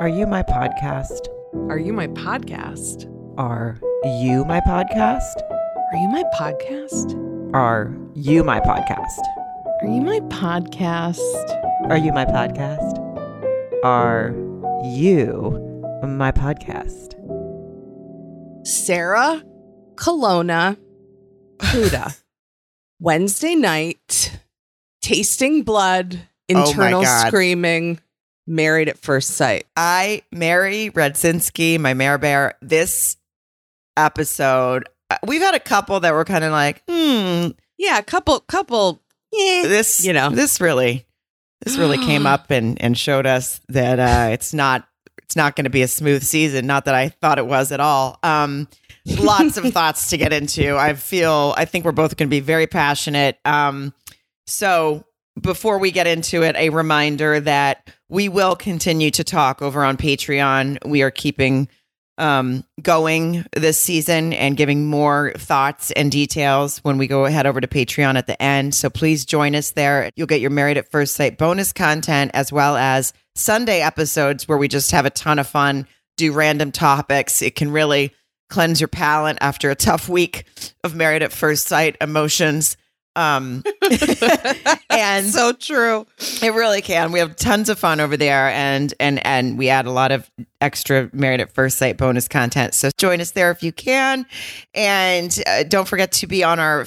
Are you my podcast? Are you my podcast? Are you my podcast? Are you my podcast? Are you my podcast? Are you my podcast? Are you my podcast? Are you my podcast? Sarah Colonna Huda. Wednesday night, tasting blood, Oh my internal God. screaming, married at first sight. I, Mary Radzinski, my Mare Bear, this episode, uh, we've had a couple that were kind of like, hmm, Yeah, a couple, couple, yeah, this, You know. this really, this really came up and, and showed us that uh, it's not, it's not going to be a smooth season. Not that I thought it was at all. Um, lots of thoughts to get into. I feel, I think we're both going to be very passionate. Um, so before we get into it, a reminder that we will continue to talk over on Patreon. We are keeping um, going this season and giving more thoughts and details when we go head over to Patreon at the end. So please join us there. You'll get your Married at First Sight bonus content as well as Sunday episodes where we just have a ton of fun, do random topics. It can really cleanse your palate after a tough week of Married at First Sight emotions. Um, and so true. it really can. We have tons of fun over there, and and and we add a lot of extra Married at First Sight bonus content. So join us there if you can, and uh, don't forget to be on our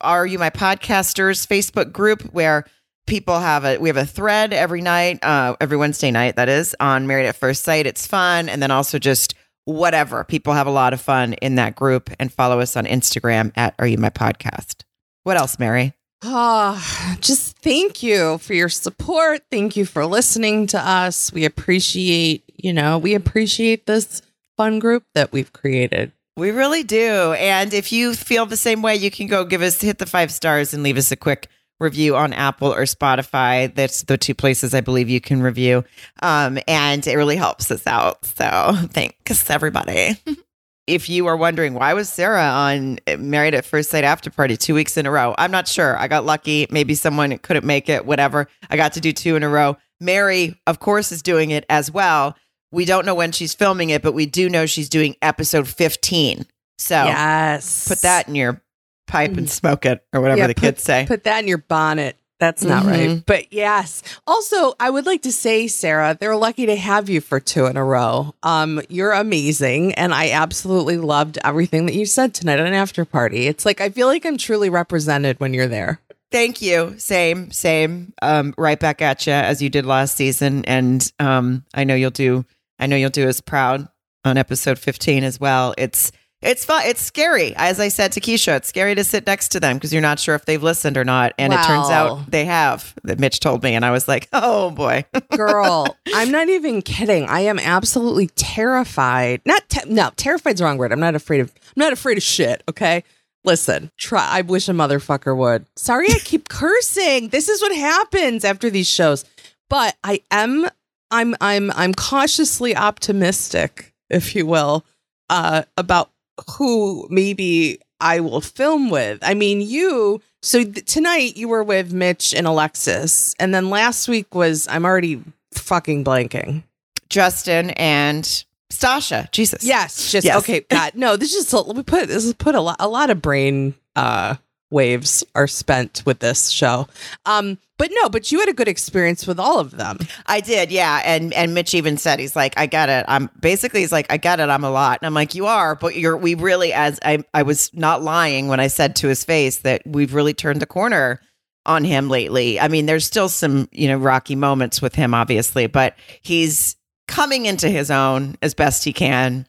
Are You My Podcasters Facebook group where people have a we have a thread every night, uh, every Wednesday night that is on Married at First Sight. It's fun, and then also just whatever people have a lot of fun in that group, and follow us on Instagram at Are You My Podcast. What else, Mary? Ah, just thank you for your support. Thank you for listening to us. We appreciate, you know, we appreciate this fun group that we've created. We really do. And if you feel the same way, you can go give us hit the five stars and leave us a quick review on Apple or Spotify. That's the two places I believe you can review. Um, and it really helps us out. So thanks everybody. if you are wondering why was Sarah on eh, Married at First Sight After Party two weeks in a row, I'm not sure. I got lucky. Maybe someone couldn't make it. Whatever. I got to do two in a row. Mary, of course, is doing it as well. We don't know when she's filming it, but we do know she's doing episode 15. So yes. put that in your pipe and mm. smoke it, or whatever Yeah, the put- kids say. Put that in your bonnet. That's not Mhm. right. But yes. Also, I would like to say, Sarah, they're lucky to have you for two in a row. Um, you're amazing. And I absolutely loved everything that you said tonight on an After Party. It's like I feel like I'm truly represented when you're there. Thank you. Same, same. Um, right back at you as you did last season, and um, I know you'll do. I know you'll do as proud on episode 15 as well. It's it's fun. It's scary, as I said to Keisha. It's scary to sit next to them because you're not sure if they've listened or not, and it turns out they have. That Mitch told me, and I was like, oh boy. Girl, I'm not even kidding. I am absolutely terrified. Not te- no, terrified's the wrong word. I'm not afraid of I'm not afraid of shit, okay? Listen, try I wish a motherfucker would. Sorry I keep cursing. This is what happens after these shows. But I am I'm I'm I'm cautiously optimistic, if you will, uh about who maybe I will film with. I mean, you so th- tonight you were with Mitch and Alexis, and then last week was I'm already fucking blanking. Justin and Stasha. Jesus. Yes, just Yes. okay. God, no, this is just we put this is put a lot a lot of brain uh waves are spent with this show. Um, but no, but you had a good experience with all of them. I did, yeah. And and Mitch even said he's like, I get it. I'm basically he's like, I get it. I'm a lot. And I'm like, you are, but you're we really as I I was not lying when I said to his face that we've really turned the corner on him lately. I mean, there's still some, you know, rocky moments with him, obviously, but he's coming into his own as best he can.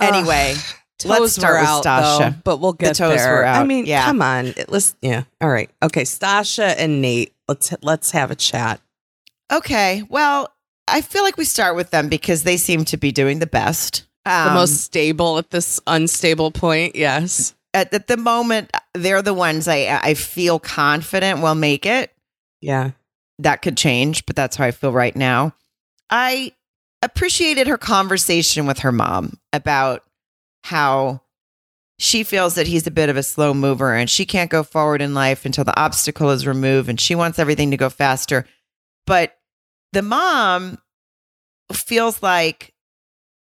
Anyway, let's start were with out, Stasha. though, but we'll get toes there. were I mean, yeah. come on, It- let's yeah. All right, okay. Stasha and Nate, let's let's have a chat. okay. Well, I feel like we start with them because they seem to be doing the best. The Um, most stable at this unstable point. Yes. at, at the moment they're the ones I I feel confident will make it. Yeah. That could change, but that's how I feel right now. I appreciated her conversation with her mom about how she feels that he's a bit of a slow mover and she can't go forward in life until the obstacle is removed and she wants everything to go faster. But the mom feels like,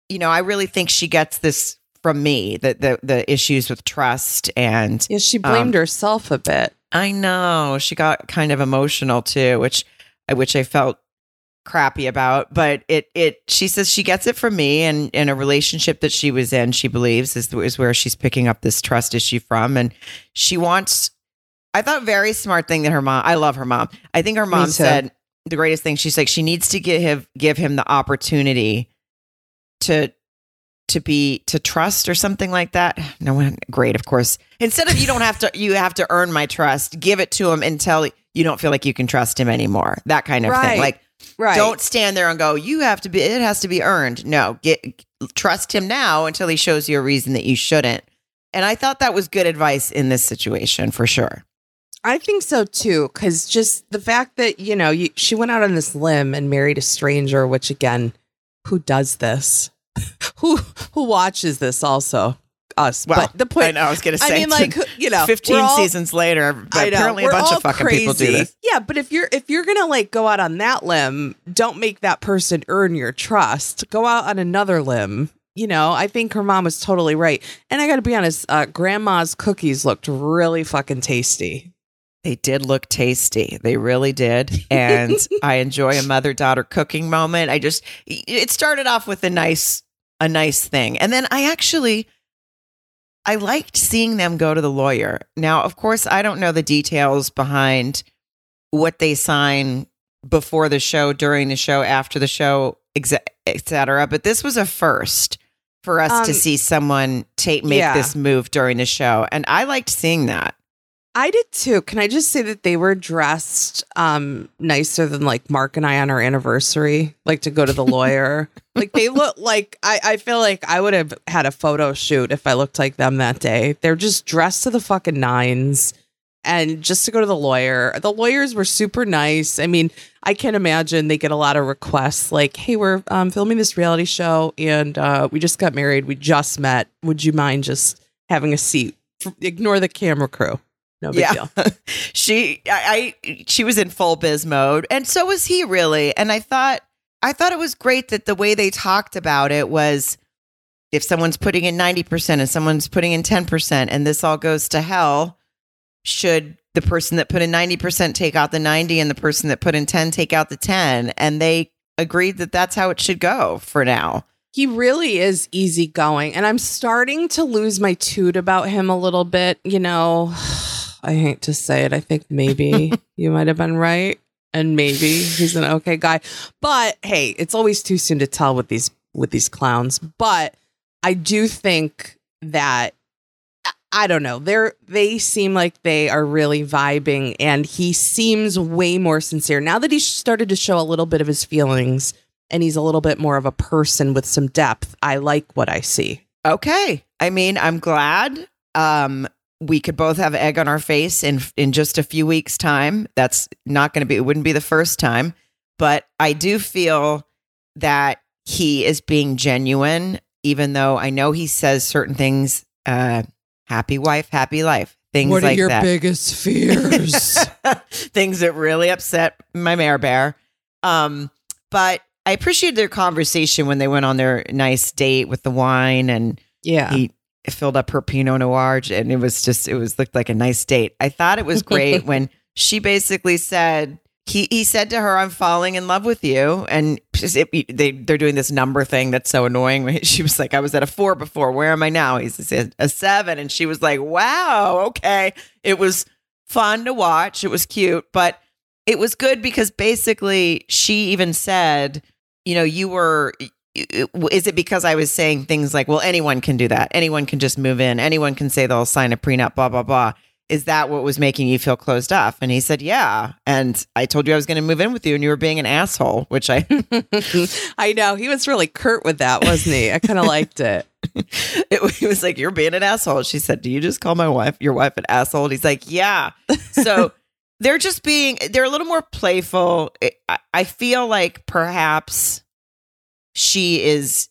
you know, I really think she gets this from me the the, the issues with trust and Yeah, she blamed Um, herself a bit. I know she got kind of emotional too, which which I felt crappy about. But it it she says she gets it from me, and in a relationship that she was in, she believes is is where she's picking up this trust issue from, and she wants. I thought very smart thing that her mom. I love her mom. I think her mom said the greatest thing. She's like she needs to give him give him the opportunity to to be to trust or something like that. No one great, of course. Instead of you don't have to you have to earn my trust, give it to him until you don't feel like you can trust him anymore. That kind of Right. thing. Like Right. don't stand there and go, you have to be it has to be earned. No, get trust him now until he shows you a reason that you shouldn't. And I thought that was good advice in this situation for sure. I think so too, because just the fact that you know you, she went out on this limb and married a stranger, which again, who does this? who who watches this? Also, us. Well, but the point, I know I was gonna say I mean, like you know, 15 all- seasons later, but apparently a bunch of fucking people do crazy. this. Yeah, but if you're if you're gonna like go out on that limb, don't make that person earn your trust. Go out on another limb. You know, I think her mom was totally right. And I got to be honest, uh, grandma's cookies looked really fucking tasty. They did look tasty. They really did. And I enjoy a mother daughter cooking moment. I just it started off with a nice a nice thing. And then I actually I liked seeing them go to the lawyer. Now, of course, I don't know the details behind what they sign before the show, during the show, after the show, et cetera. But this was a first for us to Um, see someone take make yeah. this move during the show. And I liked seeing that. I did too. Can I just say that they were dressed um nicer than like Mark and I on our anniversary, like to go to the lawyer. like they look like I, I feel like I would have had a photo shoot if I looked like them that day. They're just dressed to the fucking nines and just to go to the lawyer. The lawyers were super nice. I mean, I can imagine they get a lot of requests like, "Hey, we're um, filming this reality show and uh, we just got married. We just met. Would you mind just having a seat? F- Ignore the camera crew. No big deal." she I, I she was in full biz mode and so was he really and i thought i thought it was great that the way they talked about it was if someone's putting in 90% and someone's putting in 10% and this all goes to hell should the person that put in 90% take out the 90 and the person that put in 10 take out the 10 and they agreed that that's how it should go for now He really is easygoing. And I'm starting to lose my toot about him a little bit. You know, I hate to say it. I think maybe you might have been right. And maybe he's an okay guy. But hey, it's always too soon to tell with these with these clowns. But I do think that I- don't know. They're they seem like they are really vibing and he seems way more sincere. Now that he's started to show a little bit of his feelings and he's a little bit more of a person with some depth. I like what I see. Okay. I mean, I'm glad. Um, we could both have egg on our face in in just a few weeks' time. That's not going to be. It wouldn't be the first time, but I do feel that he is being genuine, even though I know he says certain things. Uh, happy wife, happy life. Things like that. biggest fears? things that really upset my mare bear. Um, but I appreciated their conversation when they went on their nice date with the wine and yeah. he filled up her Pinot Noir and it was just it was looked like a nice date. I thought it was great when she basically said he he said to her, "I'm falling in love with you," and it, they they're doing this number thing that's so annoying. She was like, "I was at a four before. Where am I now?" He said a seven, and she was like, "Wow, okay." It was fun to watch. It was cute, but it was good because basically she even said, "You know, you were." Is it because I was saying things like, well, anyone can do that. Anyone can just move in. Anyone can say they'll sign a prenup, blah, blah, blah. Is that what was making you feel closed off? And he said, yeah. And I told you I was going to move in with you and you were being an asshole, which I, I know. He was really curt with that, wasn't he? I kind of liked it. it, he was like, you're being an asshole. She said, do you just call my wife, your wife an asshole? And he's like, yeah. So they're just being, they're a little more playful. I, I feel like perhaps she is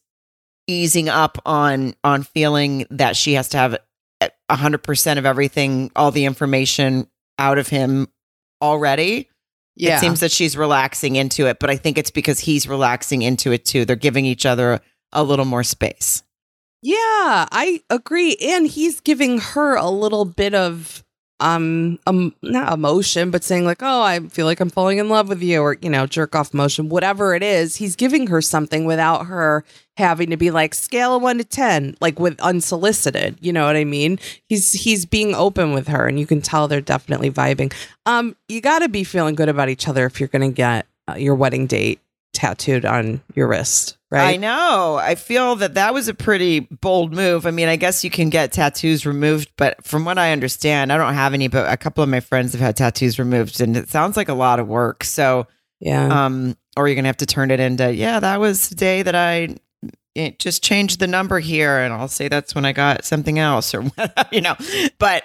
easing up on on feeling that she has to have a hundred percent of everything, all the information out of him already. Yeah. It seems that she's relaxing into it, but I think it's because he's relaxing into it too. They're giving each other a little more space. Yeah, I agree. And he's giving her a little bit of um um not emotion, but saying like, "Oh, I feel like I'm falling in love with you," or you know, jerk off motion, whatever it is. He's giving her something without her having to be like scale of one to ten, like with unsolicited. You know what I mean? He's he's being open with her, and you can tell they're definitely vibing. Um, you got to be feeling good about each other if you're going to get uh, your wedding date tattooed on your wrist, right? I know. I feel that that was a pretty bold move. I mean, I guess you can get tattoos removed, but from what I understand, I don't have any, but a couple of my friends have had tattoos removed, and it sounds like a lot of work. So, Yeah. um, or you're gonna have to turn it into, yeah, that was the day that I it just changed the number here, and I'll say that's when I got something else, or you know. But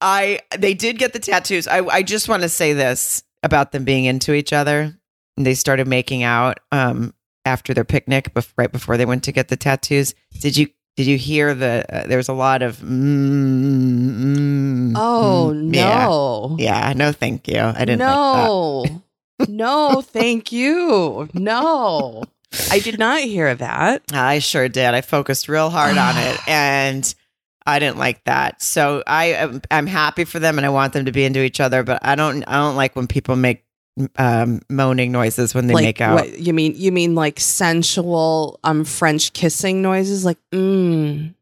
I, they did get the tattoos. I, I just want to say this about them being into each other. They started making out um, after their picnic, bef- right before they went to get the tattoos. Did you did you hear the? Uh, there was a lot of. Mm, mm, Oh mm. No. Yeah, no, thank you. I didn't. Like no. no, thank you. No. I did not hear that. I sure did. I focused real hard on it, and I didn't like that. So I I'm happy for them, and I want them to be into each other. But I don't I don't like when people make um, moaning noises when they like make out. what you mean you mean like sensual um French kissing noises like mm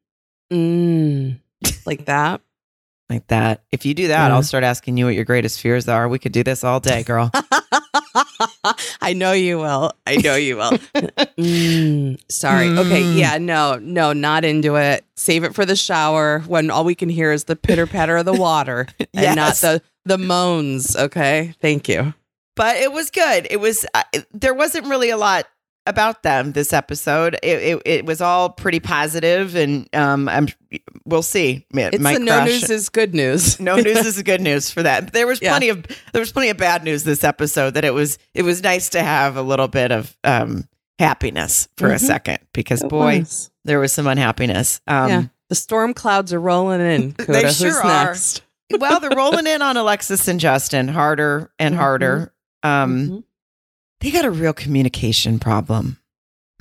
mm like that. like that. If you do that, Yeah. I'll start asking you what your greatest fears are. We could do this all day, girl. I know you will. I know you will. Mm, sorry. Okay. Mm. Yeah. No. No. Not into it. Save it for the shower when all we can hear is the pitter patter of the water and not the the moans. Okay. Thank you. But it was good. It was uh, there wasn't really a lot about them this episode. It it, it was all pretty positive, and um, I'm we'll see. Ma- It's no crush. news is good news. no news is good news for that. There was Yeah. plenty of there was plenty of bad news this episode. That it was it was nice to have a little bit of um happiness for a Mhm. second because It boy, was. there was some unhappiness. Um, yeah. The storm clouds are rolling in. Coda. They Who's sure are. next? well, they're rolling in on Alexis and Justin harder and harder. Um, Mhm. they got a real communication problem.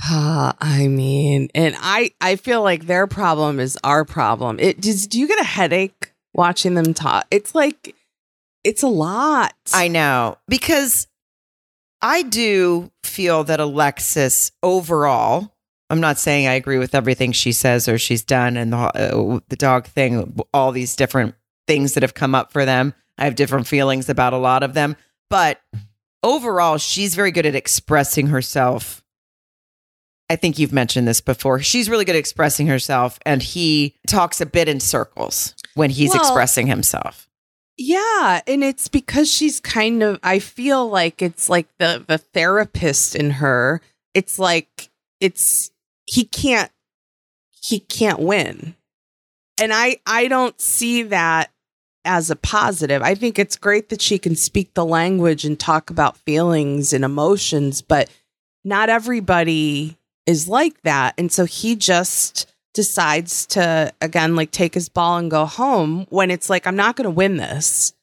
Ah, I mean, and I I feel like their problem is our problem. It does. Do you get a headache watching them talk? It's like it's a lot. I know because I do feel that Alexis overall. I'm not saying I agree with everything she says or she's done, and the uh, the dog thing, all these different things that have come up for them. I have different feelings about a lot of them, but overall, she's very good at expressing herself. I think you've mentioned this before. She's really good at expressing herself, and he talks a bit in circles when he's Well, expressing himself. Yeah, and it's because she's kind of I feel like it's like the the therapist in her. It's like it's he can't he can't win. And I I don't see that as a positive. I think it's great that she can speak the language and talk about feelings and emotions, but not everybody is like that. And so he just decides to again like take his ball and go home when it's like I'm not going to win this.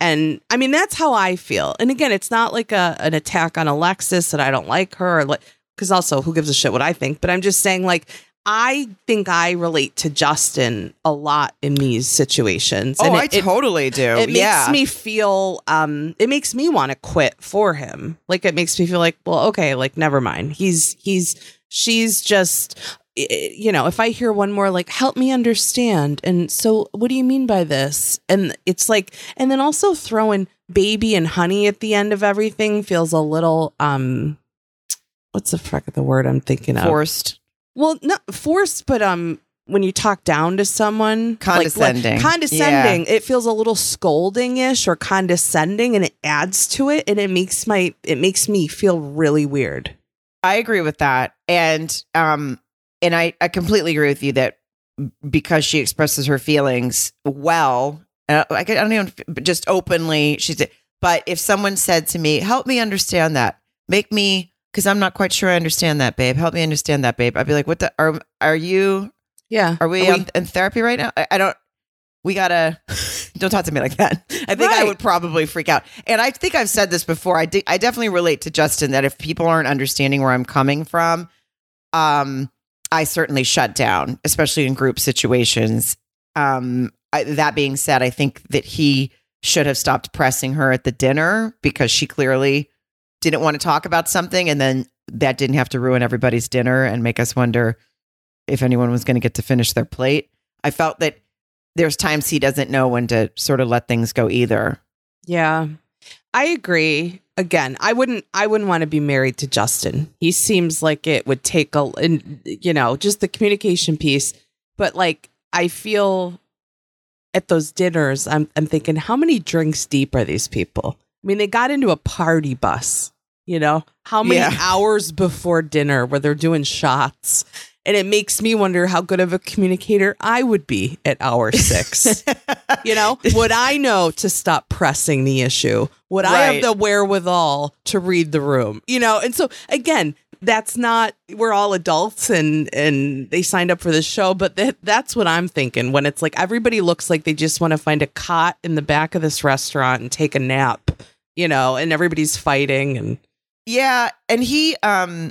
And I mean that's how I feel. And again, it's not like a an attack on Alexis that I don't like her or like cuz also who gives a shit what I think, but I'm just saying like I think I relate to Justin a lot in these situations. Oh, And I it- it- totally do. it makes yeah. me feel um it makes me want to quit for him like it makes me feel like well okay like never mind he's he's she's just you know if i hear one more like help me understand and so what do you mean by this and it's like and then also throwing baby and honey at the end of everything feels a little um what's the fuck of the word i'm thinking of forced. Well, not forced, but um, when you talk down to someone, like- like, Condescending. condescending, it feels a little scolding-ish or condescending, and it adds to it, and it makes my it makes me feel really weird. I agree with that, and um, and I I completely agree with you that because she expresses her feelings well, uh, I, I don't even just openly. She said, but if someone said to me, "Help me understand that," make me because I'm not quite sure I understand that, babe. Help me understand that, babe. I'd be like, "What the are are you? Yeah, Are we, Are on, in therapy right now? I, I don't." we gotta don't talk to me like that. I think I would probably freak out. And I think I've said this before. I de- I definitely relate to Justin that if people aren't understanding where I'm coming from, um, I certainly shut down, especially in group situations. Um, I, that being said, I think that he should have stopped pressing her at the dinner because she clearly didn't want to talk about something, and then that didn't have to ruin everybody's dinner and make us wonder if anyone was going to get to finish their plate. I felt that there's times he doesn't know when to sort of let things go either. Yeah. I agree. Again, I wouldn't I wouldn't want to be married to Justin. He seems like it would take a you know, just the communication piece, but like I feel at those dinners I'm I'm thinking how many drinks deep are these people? I mean, they got into a party bus, you know? How many Yeah. hours before dinner where they're doing shots? And it makes me wonder how good of a communicator I would be at hour 6. You know, would I know to stop pressing the issue? Would I have the wherewithal to read the room? You know, and so again, that's not we're all adults and and they signed up for this show, but that that's what I'm thinking when it's like everybody looks like they just want to find a cot in the back of this restaurant and take a nap, you know, and everybody's fighting and Yeah, and he um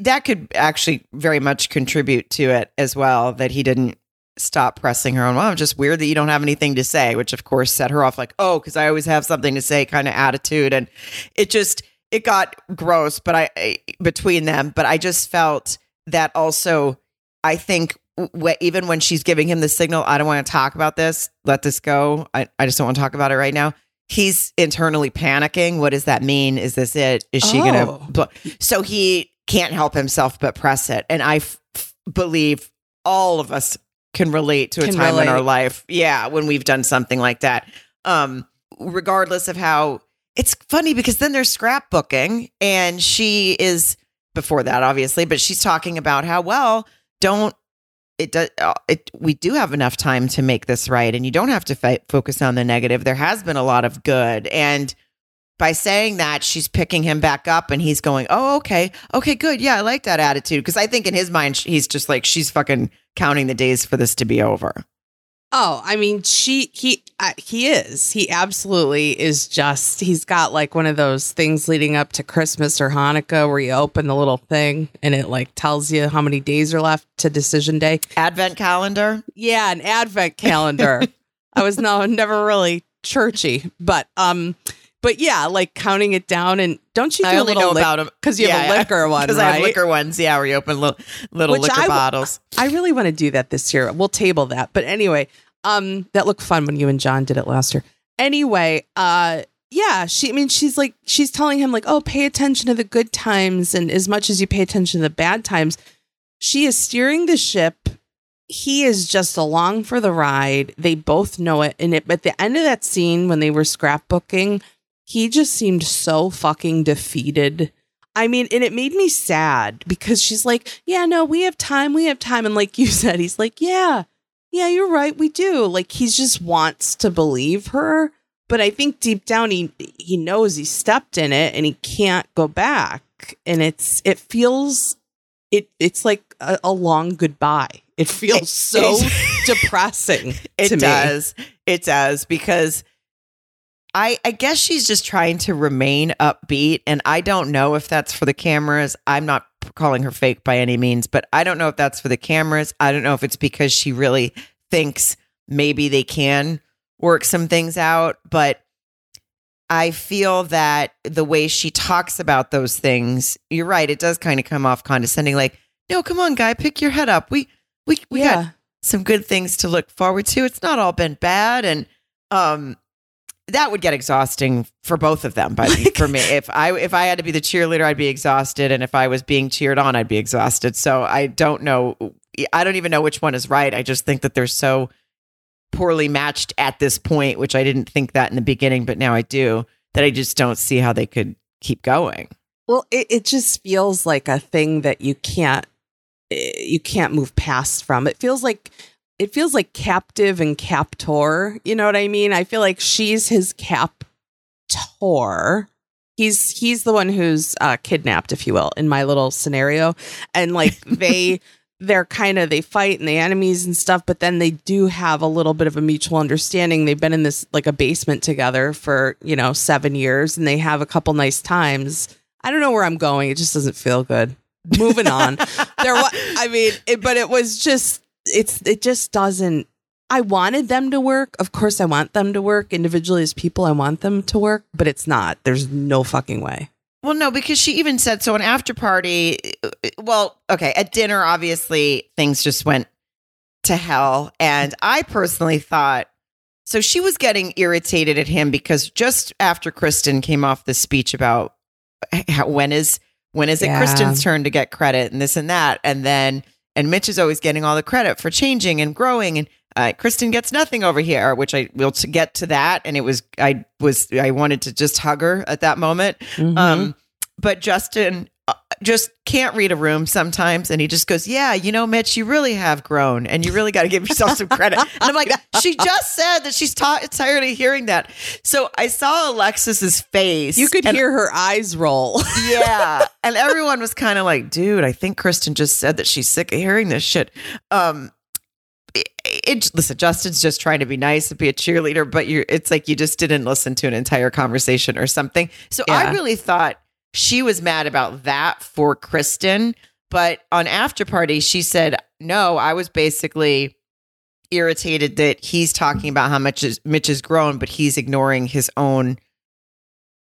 that could actually very much contribute to it as well that he didn't stop pressing her on. Well, I'm just weird that you don't have anything to say, which of course set her off like, "Oh, cuz I always have something to say" kind of attitude and it just it got gross, but I, I between them, but I just felt that also I think even when she's giving him the signal, I don't want to talk about this. Let this go. I, I just don't want to talk about it right now. He's internally panicking. What does that mean? Is this it? Is she Oh. gonna? Bl-? So he can't help himself but press it. And I f- f- believe all of us can relate to a Can time in our life. Yeah, when we've done something like that. Um, regardless of how it's funny because then there's scrapbooking and she is before that obviously but she's talking about how well don't it does uh, it we do have enough time to make this right and you don't have to fi- focus on the negative. There has been a lot of good and by saying that she's picking him back up and he's going oh okay okay good. Yeah i like that attitude. Because i think in his mind he's just like she's fucking counting the days for this to be over Oh, I mean, she he uh, he is. He absolutely is. Just he's got like one of those things leading up to Christmas or Hanukkah where you open the little thing and it like tells you how many days are left to decision day. advent calendar Yeah, an advent calendar. I was no never really churchy, but um, but yeah, like counting it down and don't you do i a only little know about him because you have a liquor one, because right? i have liquor ones yeah where you open little, little Which liquor I bottles I really want to do that this year. We'll table that. But anyway, um, that looked fun when you and John did it last year. Anyway, uh, yeah, she. I mean, she's like, she's telling him like, oh, pay attention to the good times, and as much as you pay attention to the bad times, she is steering the ship. He is just along for the ride. They both know it, and it, at the end of that scene when they were scrapbooking, he just seemed so fucking defeated. I mean, and it made me sad because she's like, Yeah, no, we have time. We have time. And like you said, he's like, Yeah, yeah, you're right. We do. Like he just wants to believe her. But I think deep down he he knows he stepped in it and he can't go back. And it's it feels it it's like a, a long goodbye. It feels so depressing It to me. does. It does because I I guess she's just trying to remain upbeat and I don't know if that's for the cameras. I'm not calling her fake by any means, but I don't know if that's for the cameras. I don't know if it's because she really thinks maybe they can work some things out, but I feel that the way she talks about those things, you're right, it does kind of come off condescending like, "No, come on, guy, pick your head up. We we we got some good things to look forward to. It's not all been bad, and um, that would get exhausting for both of them. But for me, if I if I had to be the cheerleader, I'd be exhausted, and if I was being cheered on, I'd be exhausted. So I don't know. I don't even know which one is right. I just think that they're so poorly matched at this point, which I didn't think that in the beginning, but now I do. That I just don't see how they could keep going. Well, it, it just feels like a thing that you can't eh, you can't move past from. It feels like it feels like captive and captor. You know what I mean? I feel like she's his captor. He's he's the one who's uh, kidnapped, if you will, in my little scenario, and like they they're kind of they fight and they enemies and stuff, but then they do have a little bit of a mutual understanding. They've been in this like a basement together for, you know, 7 years and they have a couple nice times. I don't know where I'm going. It just doesn't feel good. Moving on. there was I mean, it, but it was just it's it just doesn't I wanted them to work. Of course I want them to work individually as people. I want them to work, but it's not. There's no fucking way. Well, no, because she even said so. An after party. Well, okay, at dinner, obviously things just went to hell, and I personally thought so. She was getting irritated at him because just after Kristen came off the speech about how, when is when is it Yeah. Kristen's turn to get credit and this and that, and then and Mitch is always getting all the credit for changing and growing and. Uh, Kristen gets nothing over here, which I will to get to that, and it was I was I wanted to just hug her at that moment. Mhm. Um, but Justin just can't read a room sometimes, and he just goes, "Yeah, you know, Mitch, you really have grown, and you really got to give yourself some credit." And I'm like, she just said that she's ta- tired of hearing that. So I saw Alexis's face. you could and- hear her eyes roll. yeah, and everyone was kind of like, "Dude, I think Kristen just said that she's sick of hearing this shit." Um. It, it- listen, Justin's just trying to be nice and be a cheerleader, but you're it's like you just didn't listen to an entire conversation or something. So I really thought she was mad about that for Kristen, but on after party she said, "No, I was basically irritated that he's talking about how much is, Mitch has grown, but he's ignoring his own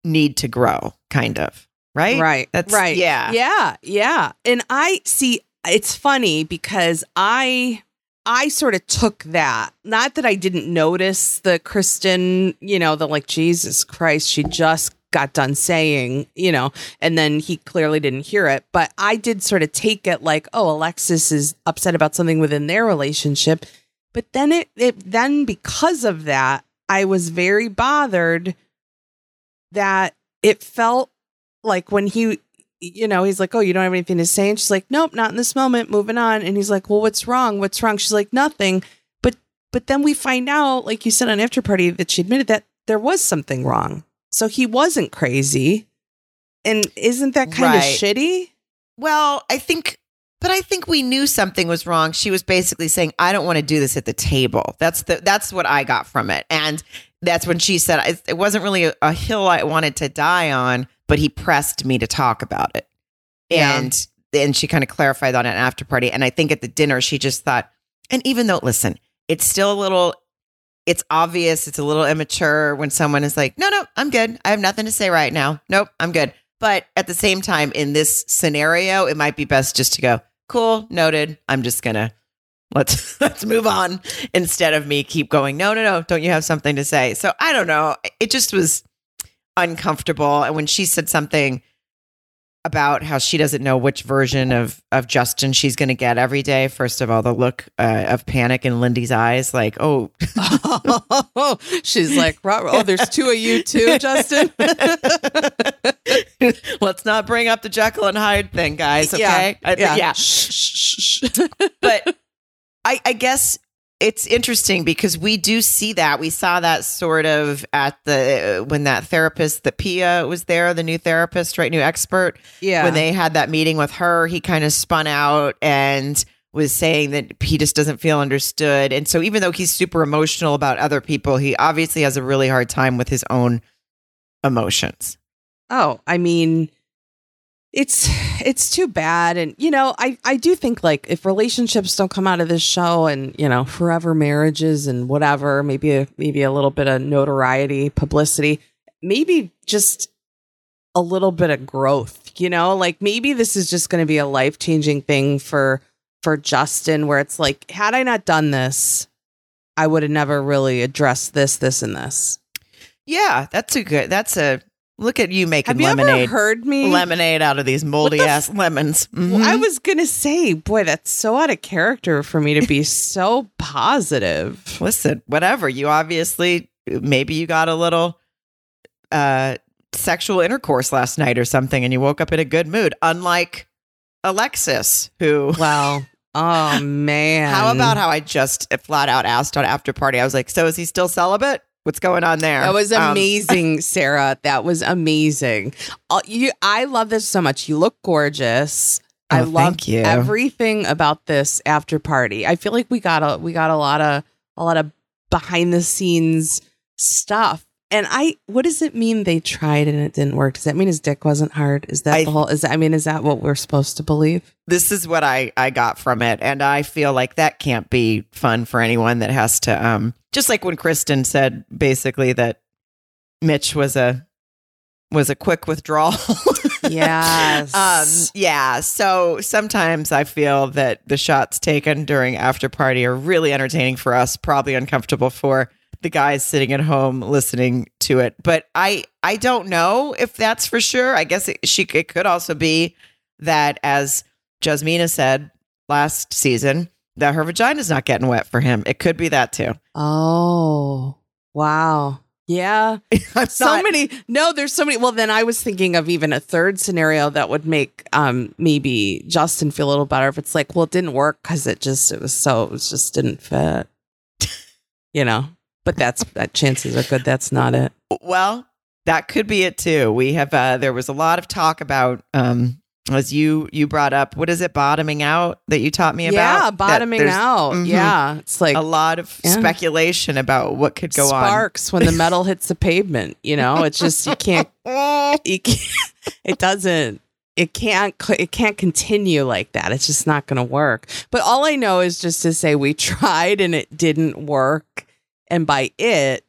need to grow, kind of." Right? Right. That's right. Yeah. Yeah. Yeah. And I see it's funny because I I sort of took that. Not that I didn't notice the Kristen, you know, the like Jesus Christ, she just got done saying, you know, and then he clearly didn't hear it, but I did sort of take it like, oh, Alexis is upset about something within their relationship. But then it it then because of that, I was very bothered that it felt like when he you know he's like oh you don't have anything to say? And she's like nope not in this moment moving on. And he's like well what's wrong? What's wrong? She's like nothing. But but then we find out like you said on after party that she admitted that there was something wrong so he wasn't crazy and isn't that kind of shitty Well, I think, but I think we knew something was wrong. She was basically saying, "I don't want to do this at the table." That's the that's what I got from it, and that's when she said it, it wasn't really a, a hill I wanted to die on, but he pressed me to talk about it, Yeah. and and she kind of clarified on an after party, and I think at the dinner she just thought, and even though listen, it's still a little. It's obvious. It's a little immature when someone is like, "No, no, I'm good. I have nothing to say right now. Nope, I'm good." But at the same time, in this scenario, it might be best just to go, cool, noted. I'm just gonna let's let's move on instead of me keep going, no, no, no, don't you have something to say? So I don't know. It just was uncomfortable. And when she said something about how she doesn't know which version of of Justin she's going to get every day. First of all, the look uh, of panic in Lindy's eyes, like, oh, she's like oh there's two of you too justin let's not bring up the Jekyll and Hyde thing, guys. Okay, I- yeah, yeah. Shh, shh, shh, shh. but I, I guess it's interesting because we do see that we saw that sort of at the when that therapist that Pia was there, the new therapist, right, new expert. yeah When they had that meeting with her, he kind of spun out and was saying that he just doesn't feel understood. And so even though he's super emotional about other people, he obviously has a really hard time with his own emotions. Oh, I mean, it's it's too bad, and you know, I I do think like if relationships don't come out of this show, and you know, forever marriages and whatever, maybe a, maybe a little bit of notoriety, publicity, maybe just a little bit of growth. You know, like maybe this is just going to be a life changing thing for for Justin, where it's like, had I not done this, I would have never really addressed this, this, and this. Yeah, that's a good. That's a look at you making Have you lemonade. ever heard me? lemonade out of these moldy the ass lemons. Well, I was gonna say, boy, that's so out of character for me to be so positive. Listen, whatever. You obviously maybe you got a little uh sexual intercourse last night or something and you woke up in a good mood, unlike Alexis, who Well, oh man, how about how I just flat out asked on after party? I was like, So is he still celibate? What's going on there? That was Um, amazing, Sarah. That was amazing. Uh, you, I love this so much. You look gorgeous. I Oh, love thank you. everything about this after party. I feel like we got a we got a lot of a lot of behind the scenes stuff. And I what does it mean they tried and it didn't work? Does that mean his dick wasn't hard? Is that I- the whole is that, I mean is that what we're supposed to believe? this is what I I got from it, and I feel like that can't be fun for anyone that has to. Um, just like when Kristen said basically that Mitch was a was a quick withdrawal. Yes. um, yeah. So sometimes I feel that the shots taken during after party are really entertaining for us, probably uncomfortable for the guys sitting at home listening to it. But I I don't know if that's for sure. I guess it, she it could also be that as Jasmina said last season that her vagina's not getting wet for him. It could be that too. Oh. Wow. Yeah. So not- many no there's so many well then i was thinking of even a third scenario that would make um maybe justin feel a little better if it's like well it didn't work because it just it was so it was just didn't fit you know but that's that chances are good that's not it Well, that could be it too. We have uh there was a lot of talk about um as you you brought up what is it bottoming out that you taught me about yeah bottoming out Mhm. yeah it's like a lot of Yeah. speculation about what could go on. sparks when the metal hits the pavement you know it's just you can't you can't, it doesn't it can't it can't continue like that it's just not going to work but all i know is just to say we tried and it didn't work and by it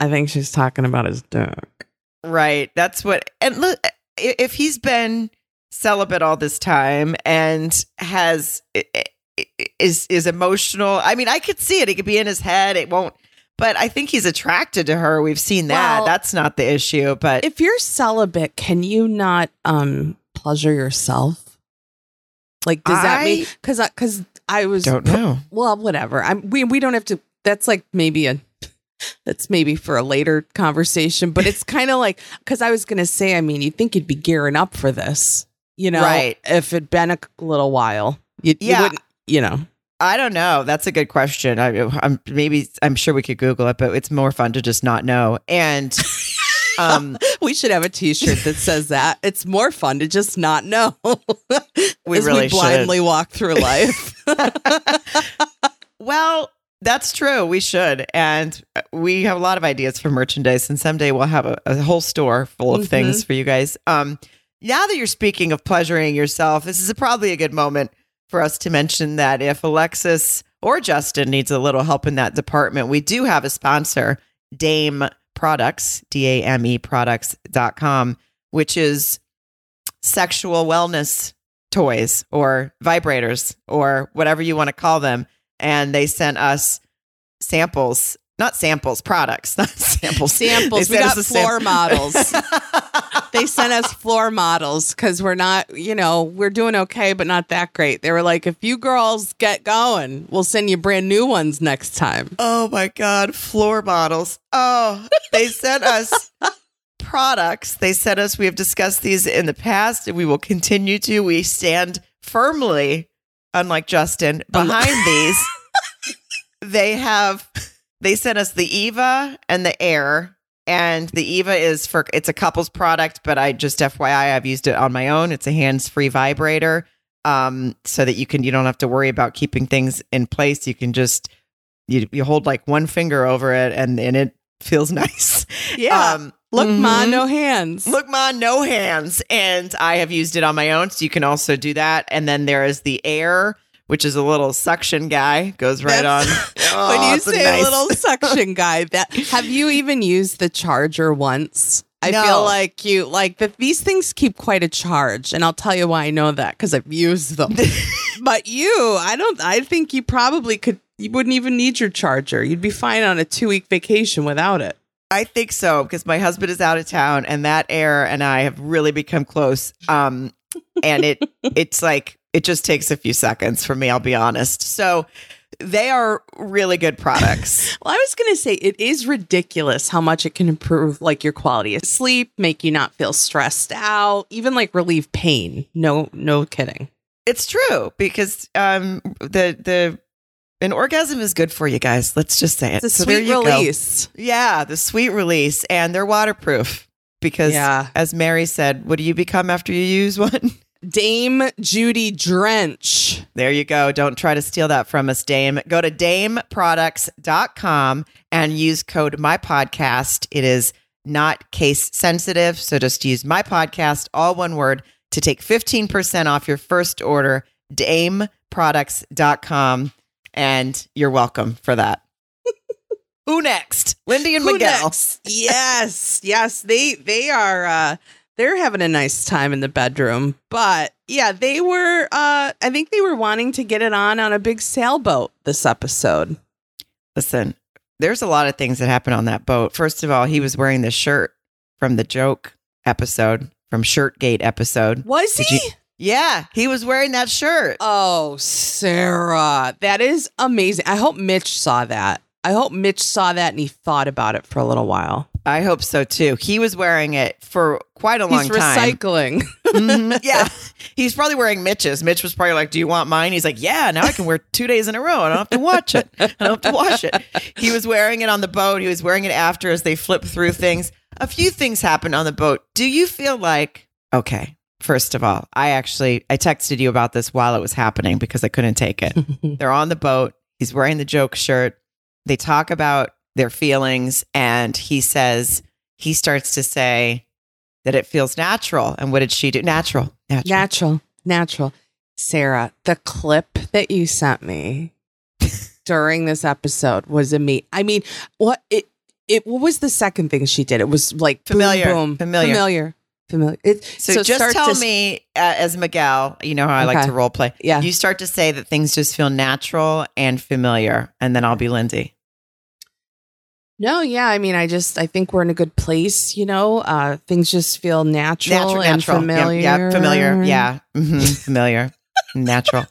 i think she's talking about his dick Right. That's what and look if he's been celibate all this time and has i- i- is is emotional. I mean, I could see it. It could be in his head. It won't but I think he's attracted to her. We've seen that. Well, That's not the issue, but if you're celibate can you not um pleasure yourself like does that mean I because because I, was don't know. well whatever i'm we, we don't have to that's like maybe a that's maybe for a later conversation but it's kind of like because i was gonna say i mean you'd think you'd be gearing up for this you know Right. if it'd been a little while you, you Yeah. wouldn't you know I don't know. That's a good question. I, I'm maybe I'm sure we could Google it, but it's more fun to just not know. And um, we should have a t-shirt that says that it's more fun to just not know We really we should. blindly walk through life well, that's true. We should, and we have a lot of ideas for merchandise. And someday we'll have a, a whole store full of Mhm. things for you guys. Um, now that you're speaking of pleasuring yourself, this is a, probably a good moment for us to mention that if Alexis or Justin needs a little help in that department, we do have a sponsor, Dame Products, D A M E products.com, which is sexual wellness toys or vibrators or whatever you want to call them. And they sent us samples, not samples, products, not samples. samples we got floor sam- models they sent us floor models because we're not, you know, we're doing okay, but not that great. They were like, if you girls get going, we'll send you brand new ones next time. Oh my God, floor models. Oh, they sent us products. They sent us, we have discussed these in the past and we will continue to. We stand firmly, unlike Justin, behind these. They have, they sent us the Eva and the Air. And the Eva is for, it's a couple's product, but I just FYI, I've used it on my own. It's a hands free vibrator um, so that you can, you don't have to worry about keeping things in place. You can just, you, you hold like one finger over it and, and it feels nice. Yeah. Um, Look, ma, mhm. no hands. Look, Ma, no hands. And I have used it on my own. So you can also do that. And then there is the air, which is a little suction guy, goes right That's- on. Oh, when you say nice- a little suction guy, that have you even used the charger once? I No. feel like you like that these things keep quite a charge, and I'll tell you why I know that because I've used them. but you, I don't. I think you probably could. You wouldn't even need your charger. You'd be fine on a two week vacation without it. I think so because my husband is out of town and that air and I have really become close. Um, and it it's like it just takes a few seconds for me, I'll be honest. So they are really good products. Well, I was gonna say it is ridiculous how much it can improve like your quality of sleep, make you not feel stressed out, even like relieve pain. No, no kidding. it's true because um the the an orgasm is good for you guys. Let's just say it. It's a So sweet you go. release. Yeah, the sweet release, and they're waterproof because, Yeah. as Mary said, what do you become after you use one? Dame Judy Drench. There you go. Don't try to steal that from us, Dame. Go to dameproducts.com and use code my podcast. It is not case sensitive. So just use my podcast, all one word, to take 15% off your first order, dameproducts.com. And you're welcome for that. Who next? Lindy and Who Miguel. next? yes, yes. They they are uh they're having a nice time in the bedroom. But yeah, they were uh I think they were wanting to get it on on a big sailboat this episode. Listen, there's a lot of things that happen on that boat. First of all, he was wearing the shirt from the joke episode, from Shirtgate episode. Was Did he? you- Yeah, he was wearing that shirt. Oh, Sarah, that is amazing. I hope Mitch saw that. I hope Mitch saw that and he thought about it for a little while. I hope so too. He was wearing it for quite a long He's time. recycling. Mhm. Yeah. He's probably wearing Mitch's. Mitch was probably like, Do you want mine? He's like, Yeah, now I can wear two days in a row. I don't have to watch it. I don't have to wash it. He was wearing it on the boat. He was wearing it after as they flip through things. A few things happened on the boat. Do you feel like, okay, first of all, I actually I texted you about this while it was happening because I couldn't take it. They're on the boat. He's wearing the joke shirt. They talk about their feelings, and he says, he starts to say that it feels natural. And what did she do? Natural. Natural. Natural, natural. Sarah, the clip that you sent me during this episode was a me. I mean, what it it what was the second thing she did? It was like boom, Familiar, boom, familiar. familiar, familiar. It, so, just tell to- me, uh, as Miguel, you know how I like to role play. Yeah. You start to say that things just feel natural and familiar, and then I'll be Lindsay. No, yeah. I mean, I just I think we're in a good place. You know, uh, things just feel natural, Natural, and natural. familiar. Yeah, yeah, familiar. Yeah. hmm familiar. natural.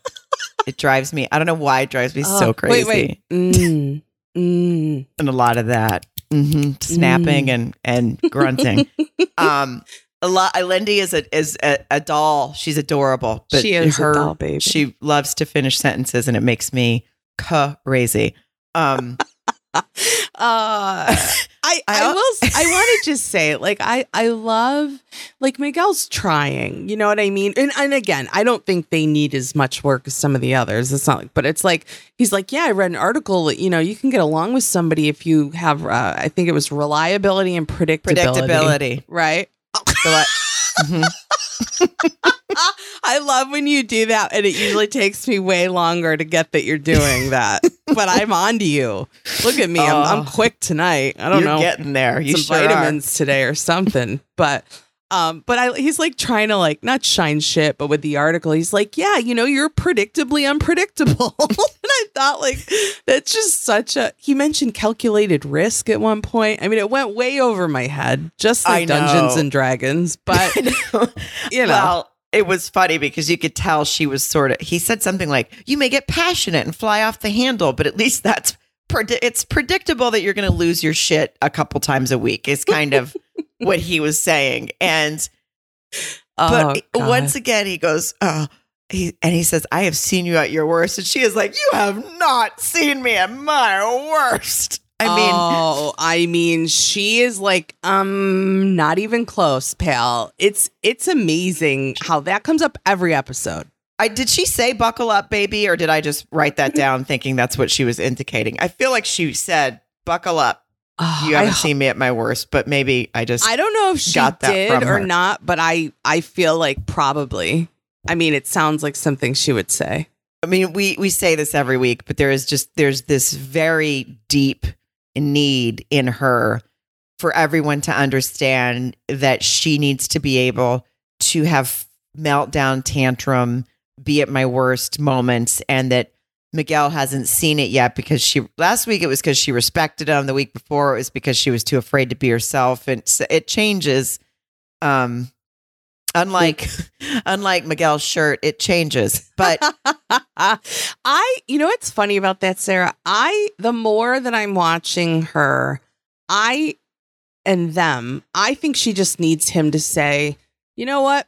It drives me. I don't know why it drives me so Oh, crazy. Wait, wait. Mm, mm. and a lot of that hmm snapping and and grunting. um, a lot. Lindy is a is a, a doll. She's adorable, but She is a her, doll baby. She loves to finish sentences, and it makes me crazy. Um, uh I I I, will I want to just say like I I love like Miguel's trying, you know what I mean? And and again, I don't think they need as much work as some of the others. It's not like but it's like he's like, "Yeah, I read an article that, you know, you can get along with somebody if you have uh, I think it was reliability and predictability." predictability. Right? So I- Mhm. I love when you do that and it usually takes me way longer to get that you're doing that. but I'm on to you. Look at me. I'm, I'm Oh. quick tonight. I don't You're know getting there. You some sure vitamins today or something. But um, but I he's like trying to like not shine shit, but with the article, he's like, yeah, you know, you're predictably unpredictable. and I thought like that's just such a. He mentioned calculated risk at one point. I mean, it went way over my head, just like Dungeons and Dragons. But are. you know, Well, it was funny because you could tell she was sort of. He said something like, "You may get passionate and fly off the handle, but at least that's predi- it's predictable that you're going to lose your shit a couple times a week." Is kind of what he was saying, and but oh, God. once again he goes, "Oh." He, and he says, I have seen you at your worst. And she is like, You have not seen me at my worst. I mean, oh, I mean, she is like, um, not even close, pal. It's it's amazing how that comes up every episode. I did she say buckle up, baby, or did I just write that mm-hmm. down thinking that's what she was indicating? I feel like she said buckle up. Oh, You haven't seen me at my worst, but maybe I just I don't know if she got that did or her. not, but I I feel like probably. I mean, it sounds like something she would say. I mean, we we say this every week, but there is just there's this very deep need in her for everyone to understand that she needs to be able to have meltdown tantrum, be at my worst moments, and that Miguel hasn't seen it yet because she last week it was because she respected him. The week before it was because she was too afraid to be herself, and it changes. Um, unlike unlike Miguel's shirt, it changes, but. I, you know what's funny about that, Sarah? I, the more that I'm watching her, I and them, I think she just needs him to say, you know what?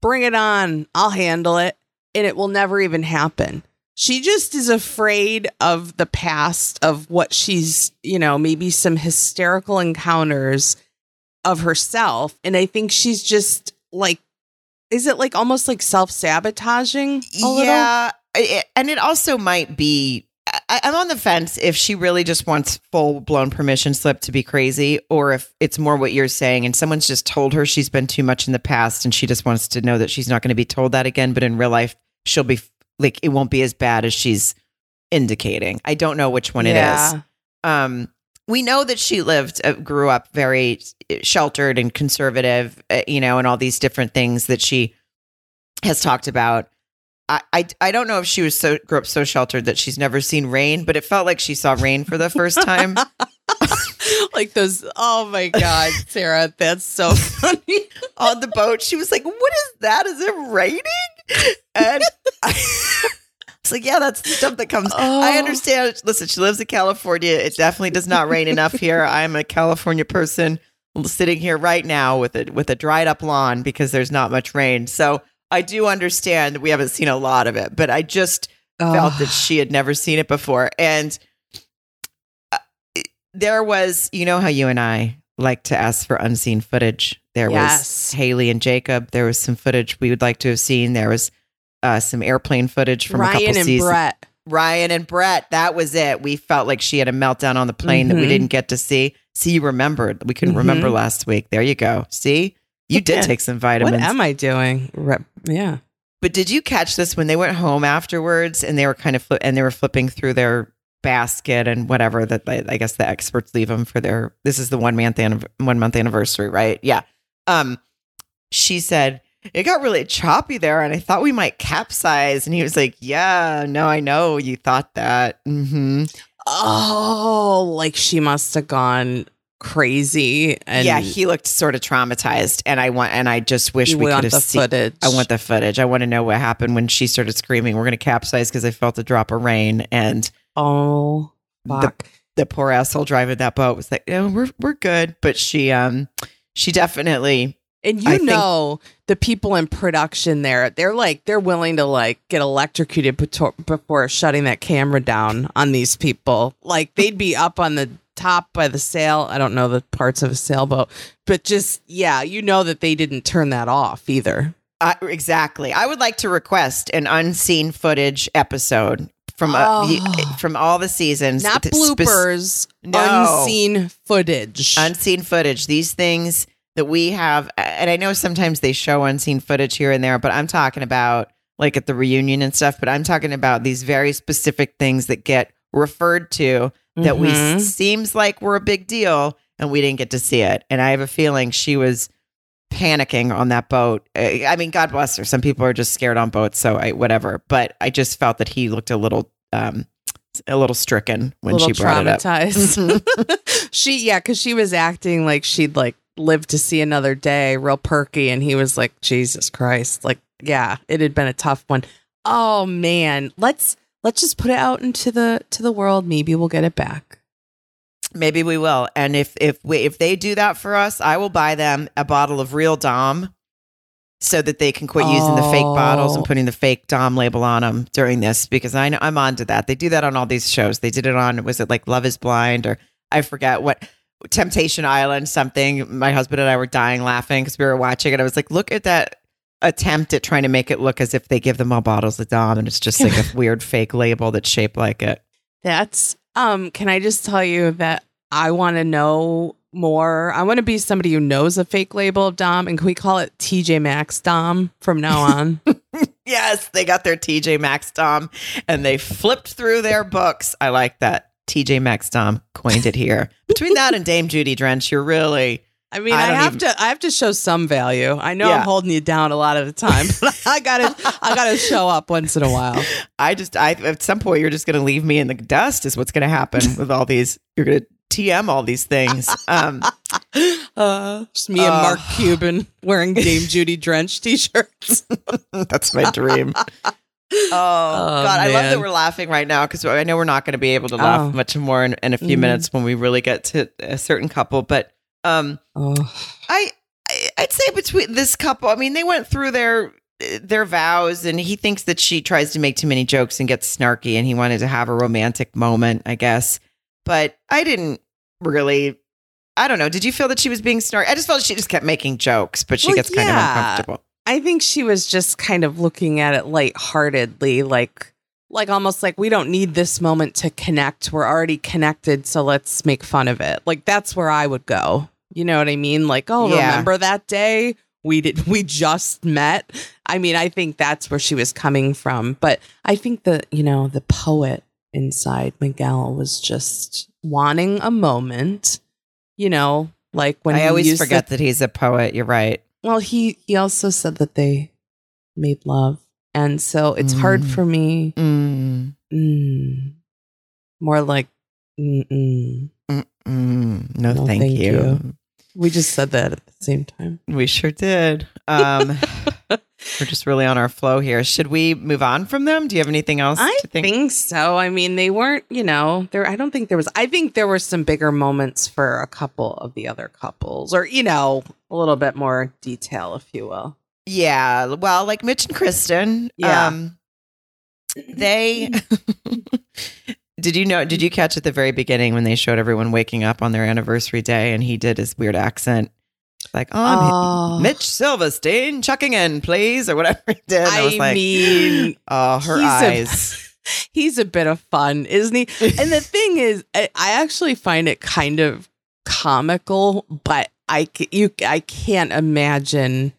Bring it on. I'll handle it. And it will never even happen. She just is afraid of the past, of what she's, you know, maybe some hysterical encounters of herself. And I think she's just like is it like almost like self sabotaging? yeah, it, and it also might be. I, I'm on the fence if she really just wants full blown permission slip to be crazy, or if it's more what you're saying, and someone's just told her she's been too much in the past, and she just wants to know that she's not going to be told that again. But in real life, she'll be like, it won't be as bad as she's indicating. I don't know which one it is. Um, we know that she lived, uh, grew up very sheltered and conservative, uh, you know, and all these different things that she has talked about. I, I, I don't know if she was so grew up so sheltered that she's never seen rain, but it felt like she saw rain for the first time. like those. Oh my god, Sarah, that's so funny. On the boat, she was like, "What is that? Is it raining?" And I, it's like, yeah, that's the stuff that comes. Oh. I understand. Listen, she lives in California. It definitely does not rain enough here. I'm a California person sitting here right now with a with a dried up lawn because there's not much rain. So I do understand we haven't seen a lot of it, but I just felt that she had never seen it before. And uh, there was, you know, how you and I like to ask for unseen footage. There Yes. was Haley and Jacob. There was some footage we would like to have seen. There was uh, some airplane footage from a Ryan couple and seasons. Brett. Ryan and Brett. That was it. We felt like she had a meltdown on the plane that we Mhm. didn't get to see. See, you remembered. We couldn't Mhm. remember last week. There you go. See, you did take some vitamins. What am I doing? Re- yeah. But did you catch this when they went home afterwards and they were kind of fli- and they were flipping through their basket and whatever that I, I guess the experts leave them for their this is the one month anniv- one month anniversary, right? Yeah. Um she said it got really choppy there and I thought we might capsize and he was like, "Yeah, no, I know you thought that." Mhm. Oh, like she must have gone crazy. And yeah, he looked sort of traumatized and I want and I just wish we could have the seen footage. I want the footage. I want to know what happened when she started screaming, "We're going to capsize" because I felt a drop of rain and Oh, the fuck. the poor asshole driving that boat was like, "Oh, we're we're good," but she um she definitely And I you think- know the people in production there, they're like they're willing to like get electrocuted before shutting that camera down on these people. Like they'd be up on the top by the sail. I don't know the parts of a sailboat, but just yeah, you know that they didn't turn that off either. uh, exactly. I would like to request an unseen footage episode from uh, Oh. from all the seasons, Not bloopers, No. unseen footage. unseen footage. These things that we have, and I know sometimes they show unseen footage here and there, but I'm talking about like at the reunion and stuff. But I'm talking about these very specific things that get referred to that we Mhm. seems like we're a big deal and we didn't get to see it. And I have a feeling she was panicking on that boat. I mean, God bless her. Some people are just scared on boats, so I whatever. But I just felt that he looked a little um a little stricken when little she brought it up. she yeah, because she was acting like she'd like live to see another day, real perky, and he was like, Jesus Christ, like yeah, it had been a tough one. Oh man, let's let's just put it out into the to the world. Maybe we'll get it back. Maybe we will. And if if we if they do that for us, I will buy them a bottle of real Dom so that they can quit using the fake bottles and Oh. putting the fake Dom label on them during this because I know I'm onto that. They do that on all these shows. They did it on was it like Love is Blind or I forget what Temptation Island something. My husband and I were dying laughing because we were watching it. I was like, look at that attempt at trying to make it look as if they give them all bottles of Dom and it's just like a weird fake label that's shaped like it. That's um. Can I just tell you that I want to know more? I want to be somebody who knows a fake label of Dom, and can we call it TJ Maxx Dom from now on? Yes, they got their TJ Maxx Dom and they flipped through their books. I like that. TJ Maxx Dom coined it here. Between that and Dame Judy Drench, you're really I mean, I I, have even- to. I have to show some value. I know Yeah. I'm holding you down a lot of the time, but I gotta. I gotta show up once in a while. I just I at some point you're just gonna leave me in the dust is what's gonna happen with all these you're gonna TM all these things. Um Uh, just me and Uh. Mark Cuban wearing Dame Judy Drench t-shirts. that's my dream. Oh, God, I love that we're laughing right now because I know we're not going to be able to laugh Oh. much more in, in a few Mhm. minutes when we really get to a certain couple. But um, Oh, I I- I'd say between this couple, I mean, they went through their their vows, and he thinks that she tries to make too many jokes and gets snarky, and he wanted to have a romantic moment, I guess. But I didn't really. I don't know. Did you feel that she was being snarky? I just felt she just kept making jokes, but she Well, gets kind of uncomfortable. I think she was just kind of looking at it lightheartedly, like like almost like we don't need this moment to connect. We're already connected, so let's make fun of it. Like that's where I would go. You know what I mean? Like, oh, Yeah. remember that day? We did we just met. I mean, I think that's where she was coming from. But I think the, you know, the poet inside Miguel was just wanting a moment, you know, like when I always used the- forget that he's a poet. You're right. well, he he also said that they made love, and so it's hard Mm. for me. Mm, Mm, more like, mm-mm. mm, no, No, thank, thank you. you. we just said that at the same time. We sure did. Um, we're just really on our flow here. Should we move on from them? Do you have anything else I to think? think so. I mean, they weren't, you know, there. I don't think there was. I think there were some bigger moments for a couple of the other couples, or you know, a little bit more detail, if you will. Yeah. Well, like Mitch and Kristen. Yeah. Um, they. did you know? Did you catch at the very beginning when they showed everyone waking up on their anniversary day and he did his weird accent? Like, oh, I'm Oh. Mitch Silverstein chucking in, please, or whatever he did. And I, was like, mean, oh, her he's a- eyes. he's a bit of fun, isn't he? And the thing is, I, I actually find it kind of comical, but I you I can't imagine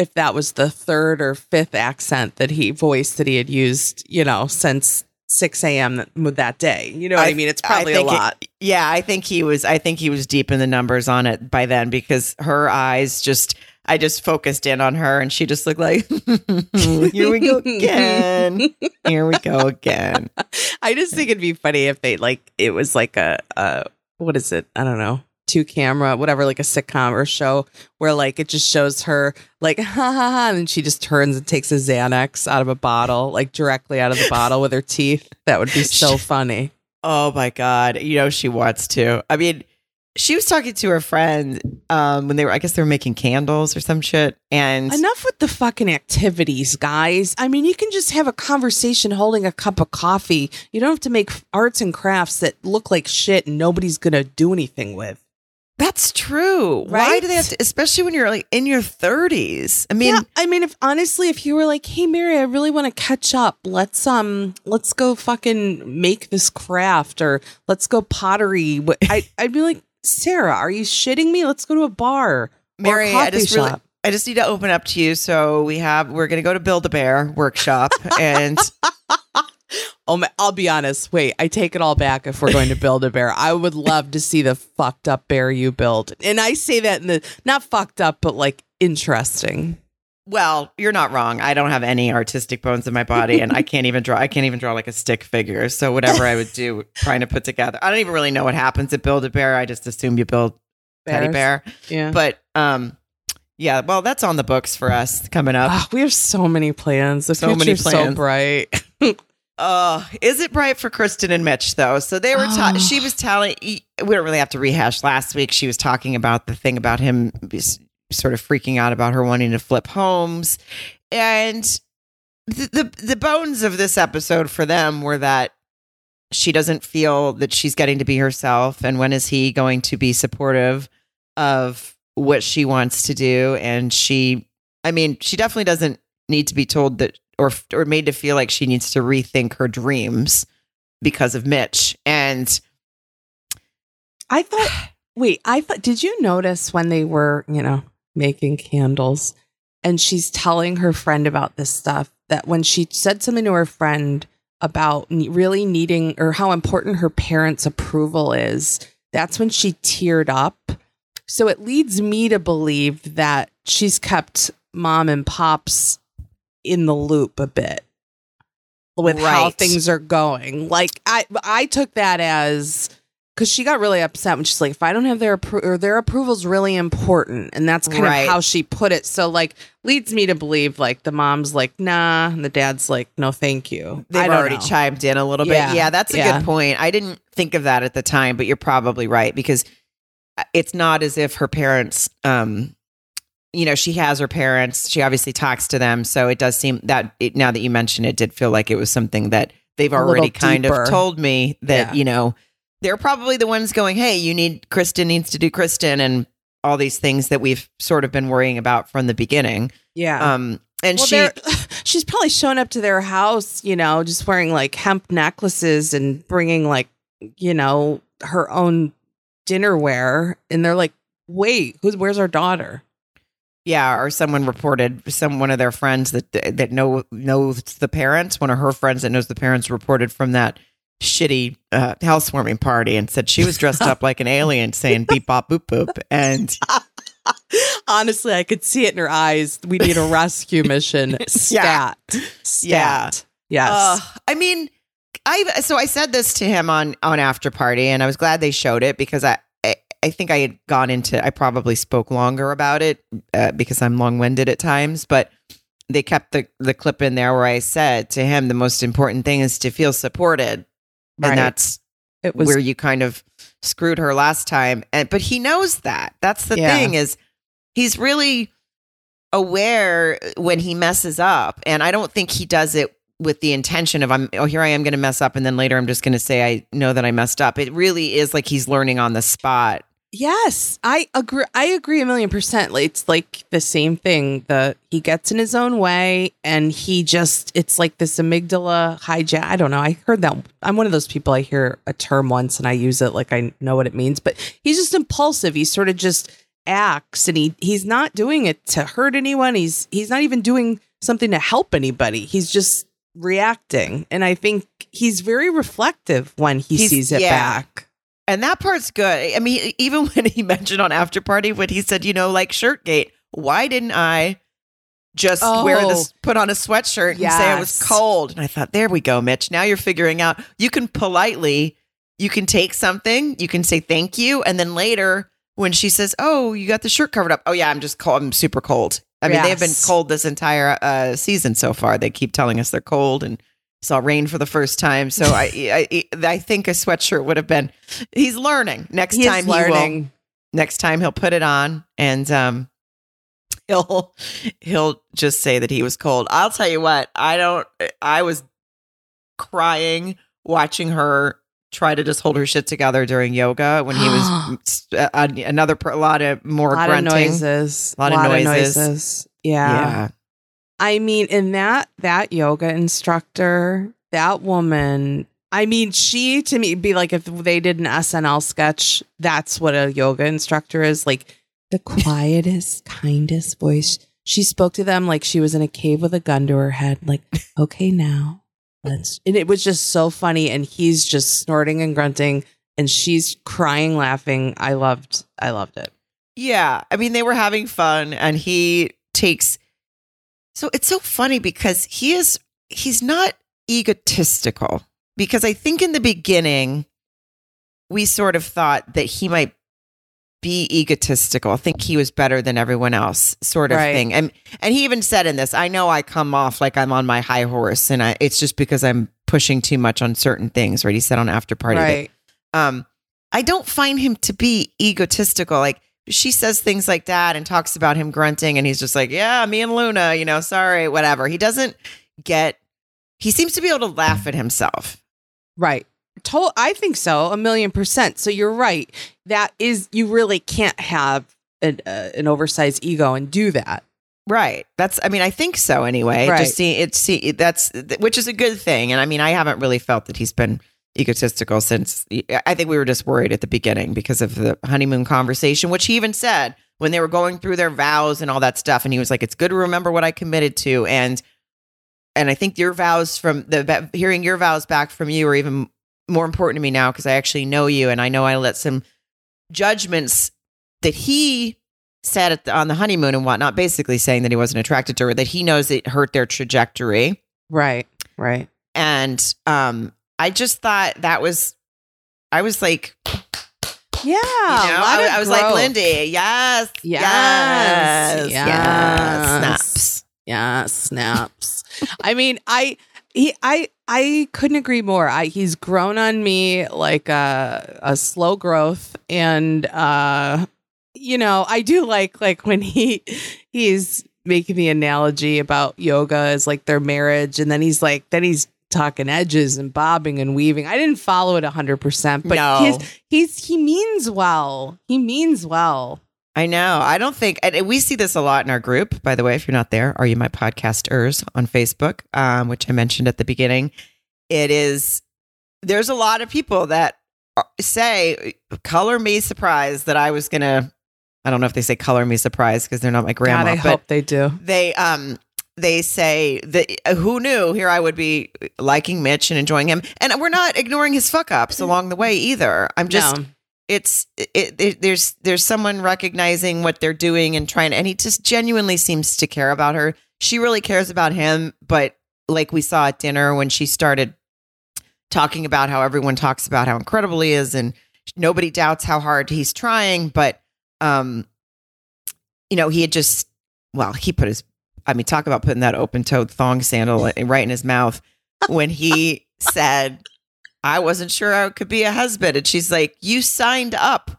if that was the third or fifth accent that he voiced that he had used, you know, since six a.m. that, that day. You know what I, I- mean? It's probably a think it- lot. Yeah, I think he was. I think he was deep in the numbers on it by then because her eyes just. I just focused in on her, and she just looked like, "Here we go again. Here we go again." I just think it'd be funny if they like it was like a uh what is it? I don't know. Two camera, whatever, like a sitcom or show where like it just shows her like ha ha ha and then she just turns and takes a Xanax out of a bottle, like directly out of the bottle with her teeth. That would be so funny. Oh my god! You know she wants to. I mean, she was talking to her friend um, when they were. I guess they were making candles or some shit, and Enough with the fucking activities, guys. I mean, you can just have a conversation holding a cup of coffee. You don't have to make arts and crafts that look like shit and nobody's gonna do anything with. That's true. Why do they have to? Especially when you're like in your thirties. I mean, yeah, I mean, if honestly, if you were like, "Hey, Mary, I really want to catch up. Let's um, let's go fucking make this craft, or let's go pottery," I I'd be like, "Sarah, are you shitting me? Let's go to a bar, or Mary, a I just really. I just need to open up to you. So we have, we're going to go to Build a Bear workshop, and Oh, my, I'll be honest. Wait, I take it all back. If we're going to build a bear, I would love to see the fucked up bear you build, and I say that in the not fucked up, but like interesting. well, you're not wrong. I don't have any artistic bones in my body, and I can't even draw. I can't even draw like a stick figure. So whatever I would do, trying to put together, I don't even really know what happens at Build a Bear. I just assume you build teddy bear. Yeah. But um, yeah. Well, that's on the books for us coming up. Ah, we have so many plans. The So many future's so plans. bright. Uh, is it bright for Kristen and Mitch though? So they were. Ta- Oh. she was telling. We don't really have to rehash last week. She was talking about the thing about him sort of freaking out about her wanting to flip homes, and the the, the bones of this episode for them were that she doesn't feel that she's getting to be herself, and when is he going to be supportive of what she wants to do? And she, I mean, she definitely doesn't need to be told that or or made to feel like she needs to rethink her dreams because of Mitch. And I thought, wait, I thought, did you notice when they were, you know, making candles and she's telling her friend about this stuff that when she said something to her friend about really needing or how important her parents' approval is, that's when she teared up. So it leads me to believe that she's kept mom and pops in the loop a bit with how things are going. Like I I took that as because she got really upset when she's like, if I don't have their appro- or their approval's really important, and that's kind Right. of how she put it. So like leads me to believe like the mom's like nah, and the dad's like no, thank you. They've already know. chimed in a little Yeah, bit. Yeah, that's a yeah. good point. I didn't think of that at the time, but you're probably right because uh, it's not as if her parents um you know, she has her parents. She obviously talks to them, so it does seem that it, now that you mention it, did feel like it was something that they've already kind deeper. of told me that Yeah. you know they're probably the ones going, "Hey, you need Kristen needs to do Kristen," and all these things that we've sort of been worrying about from the beginning. Yeah. Um, and well, she, she's probably shown up to their house, you know, just wearing like hemp necklaces and bringing like, you know, her own dinnerware. And they're like, wait, who's, where's our daughter? Yeah, or someone reported some one of their friends that that know knows the parents. One of her friends that knows the parents reported from that shitty uh, housewarming party and said she was dressed up like an alien, saying beep bop boop boop, and Honestly, I could see it in her eyes. We need a rescue mission. Stat. Stat. Yeah. Yes. Uh, I mean, I so I said this to him on on after party, and I was glad they showed it because I I, think I had gone into I probably spoke longer about it uh, because I'm long winded at times, but they kept the the clip in there where I said to him the most important thing is to feel supported, Right. and that's it was where you kind of screwed her last time, and but he knows that. That's the Yeah. thing is he's really aware when he messes up and i don't think he does it with the intention of i'm oh here i am going to mess up and then later i'm just going to say i know that i messed up. It really is like he's learning on the spot Yes, I agree. I agree a million percent. It's like the same thing. The he gets in his own way, and he just it's like this amygdala hijack. I don't know. I heard that. I'm one of those people. I hear a term once and I use it like I know what it means. But he's just impulsive. He sort of just acts, and he he's not doing it to hurt anyone. He's he's not even doing something to help anybody. He's just reacting, and I think he's very reflective when he He's- sees it yeah. back. And that part's good. I mean even when he mentioned on after party when he said you know like shirtgate why didn't i just wear Oh. this put on a sweatshirt and say it was cold? And i thought there we go mitch. Now you're figuring out you can politely you can take something you can say thank you and then later when she says oh you got the shirt covered up. Oh yeah i'm just cold i'm super cold. I mean they've been cold this entire uh, season so far. They keep telling us they're cold and saw rain for the first time. So I, I i think a sweatshirt would have been he's learning. Next He time he will next time he'll put it on and um he'll he'll just say that he was cold. I'll tell you what i don't i was crying watching her try to just hold her shit together during yoga when he was uh, another a lot of more a lot grunting. of noises. A lot of noises. Yeah. yeah I mean, in that that yoga instructor, that woman, I mean, she to me be like if they did an SNL sketch, that's what a yoga instructor is. Like the quietest, kindest voice. She spoke to them like she was in a cave with a gun to her head, like, okay, now let's and it was just so funny. And he's just snorting and grunting and she's crying, laughing. I loved I loved it. Yeah. I mean, they were having fun and he takes. So it's so funny because he is, he's not egotistical. Because I think in the beginning, we sort of thought that he might be egotistical, think he was better than everyone else, sort of Right. thing. And and he even said in this, I know I come off like I'm on my high horse, and I, it's just because I'm pushing too much on certain things. Right? He said on after party that Right. um i don't find him to be egotistical like she says things like that and talks about him grunting and he's just like yeah me and luna you know sorry whatever he doesn't get he seems to be able to laugh at himself Right. To- I think so, a million percent. So you're right. That is, you really can't have an, uh, an oversized ego and do that. right that's i mean i think so anyway Right. just see it's see that's which is a good thing and i mean i haven't really felt that he's been egotistical since i think we were just worried at the beginning because of the honeymoon conversation which he even said when they were going through their vows and all that stuff and he was like it's good to remember what i committed to and and i think your vows from the hearing your vows back from you are even more important to me now because i actually know you and i know i let some judgments that he said at the, on the honeymoon and whatnot basically saying that he wasn't attracted to her that he knows it hurt their trajectory Right. Right. and um i just thought that was i was like Yeah. you know, I, I was like lindy yes Yes. yes yes, Yes. snaps Yeah. Snaps. I mean, I. He, I, I couldn't agree more. I, he's grown on me like a, a slow growth, and uh, you know, I do like like when he he's making the analogy about yoga as like their marriage, and then he's like, then he's talking edges and bobbing and weaving. I didn't follow it hundred percent, but No. his he's he means well. He means well. I know. I don't think, and we see this a lot in our group, by the way, if you're not there, Are You My Podcasters on Facebook, um, which I mentioned at the beginning. It is, there's a lot of people that say, color me surprised that I was going to, I don't know if they say color me surprised because they're not my grandma. God, I but hope they do. They, um, they say that uh, who knew here I would be liking Mitch and enjoying him. And we're not ignoring his fuck ups along the way either. I'm just, No. it's it, it, there's there's someone recognizing what they're doing and trying and he just genuinely seems to care about her she really cares about him but like we saw at dinner when she started talking about how everyone talks about how incredible he is and nobody doubts how hard he's trying but um you know he had just well he put his i mean talk about putting that open-toed thong sandal right in his mouth when he said I wasn't sure I could be a husband. And she's like, You signed up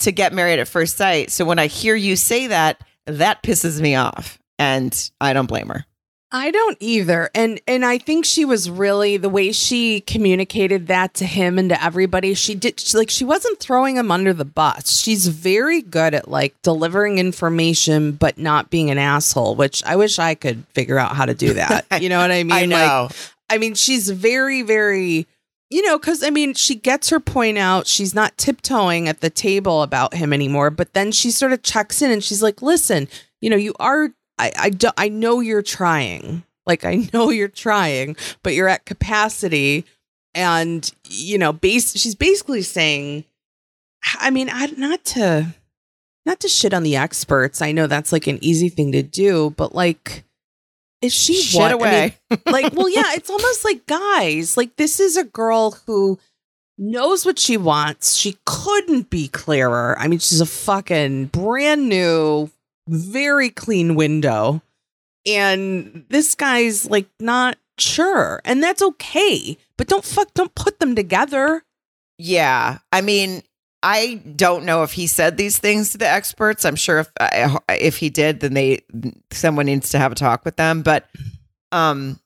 to get married at first sight. So when I hear you say that, that pisses me off. And I don't blame her. I don't either. And and I think she was really the way she communicated that to him and to everybody. She did she, like she wasn't throwing him under the bus. She's very good at like delivering information but not being an asshole, which I wish I could figure out how to do that. You know what I mean? I Like know. I mean, she's very, very, you know, because I mean, she gets her point out. She's not tiptoeing at the table about him anymore. But then she sort of checks in and she's like, listen, you know, you are, I, I, do, I know you're trying. Like, I know you're trying, but you're at capacity. And, you know, base, she's basically saying, I mean, I, not to, not to shit on the experts. I know that's like an easy thing to do, but like, is she Shit what- I away. mean, like well yeah it's almost like guys like this is a girl who knows what she wants she couldn't be clearer i mean she's a fucking brand new very clean window and this guy's like not sure and that's okay but don't fuck don't put them together Yeah. I mean, I don't know if he said these things to the experts. I'm sure if if he did, then they someone needs to have a talk with them. But um,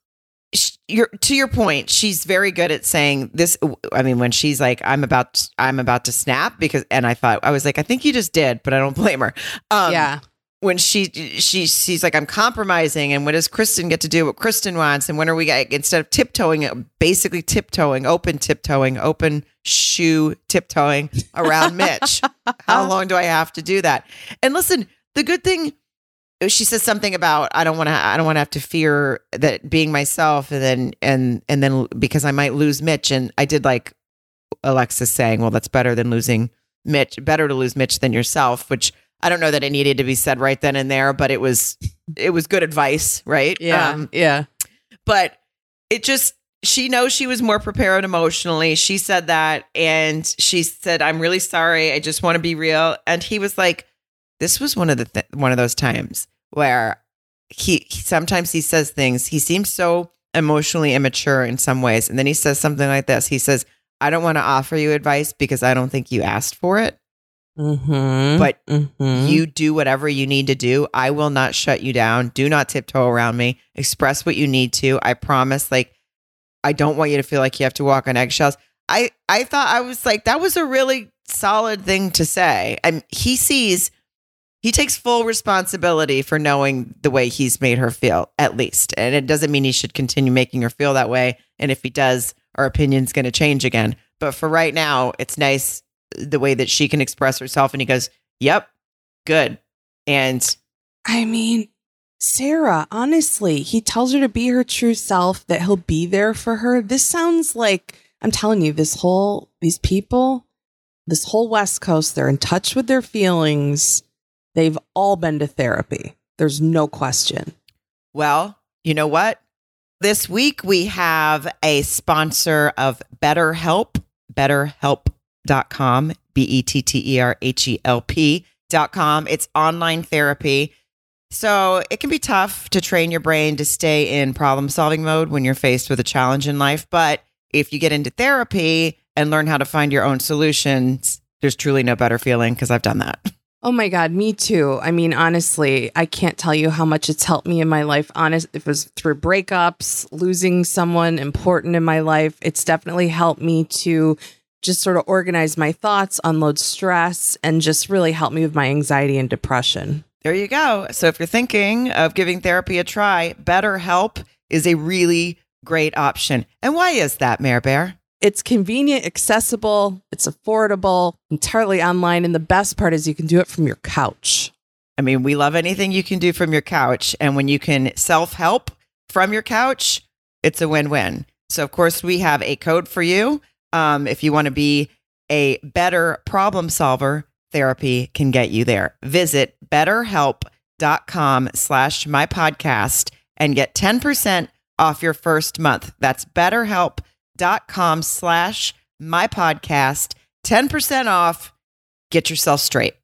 you're, to your point, she's very good at saying this. I mean, when she's like, "I'm about, I'm about to snap," because, and I thought I was like, I think you just did, but I don't blame her. Um, yeah when she she she's like I'm compromising. And when does Kristen get to do? What Kristen wants. And when are we instead of tiptoeing basically tiptoeing open tiptoeing open shoe tiptoeing around Mitch how long do I have to do that? And listen the good thing she says something about I don't want to I don't want to have to fear that being myself and then and and then because I might lose Mitch. And I did like Alexis saying well that's better than losing Mitch better to lose Mitch than yourself which I don't know that it needed to be said right then and there, but it was it was good advice, right? yeah Um, yeah but it just she knows she was more prepared emotionally. She said that and she said I'm really sorry. I just want to be real. And he was like this was one of the th- one of those times where he, he sometimes he says things. He seems so emotionally immature in some ways and then he says something like this. He says I don't want to offer you advice because I don't think you asked for it. Mm-hmm. But Mhm. you do whatever you need to do. I will not shut you down. Do not tiptoe around me. Express what you need to. I promise. Like, I don't want you to feel like you have to walk on eggshells. I I thought I was like that was a really solid thing to say. And he sees he takes full responsibility for knowing the way he's made her feel, at least. And it doesn't mean he should continue making her feel that way. And if he does, our opinion's going to change again. But for right now, it's nice the way that she can express herself. And he goes, Yep, good. And I mean, Sarah, honestly, he tells her to be her true self, that he'll be there for her. This sounds like, I'm telling you, this whole, these people, this whole West Coast, they're in touch with their feelings. They've all been to therapy. There's no question. Well, you know what? This week we have a sponsor of BetterHelp, betterhelp.com, B E T T E R H E L P.com. It's online therapy. So it can be tough to train your brain to stay in problem solving mode when you're faced with a challenge in life. But if you get into therapy and learn how to find your own solutions, there's truly no better feeling because I've done that. Oh my God, me too. I mean, honestly, I can't tell you how much it's helped me in my life. Honest, it was through breakups, losing someone important in my life. It's definitely helped me to just sort of organize my thoughts, unload stress, and just really help me with my anxiety and depression. There you go. So if you're thinking of giving therapy a try, BetterHelp is a really great option. And why is that, Mayor Bear? It's convenient, accessible, it's affordable, entirely online, and the best part is you can do it from your couch. I mean, we love anything you can do from your couch. And when you can self help from your couch, it's a win win. So, of course, we have a code for you. Um, if you want to be a better problem solver, therapy can get you there. Visit betterhelp.com slash my podcast and get 10% off your first month. That's betterhelp.com slash my podcast. 10% off. Get yourself straight.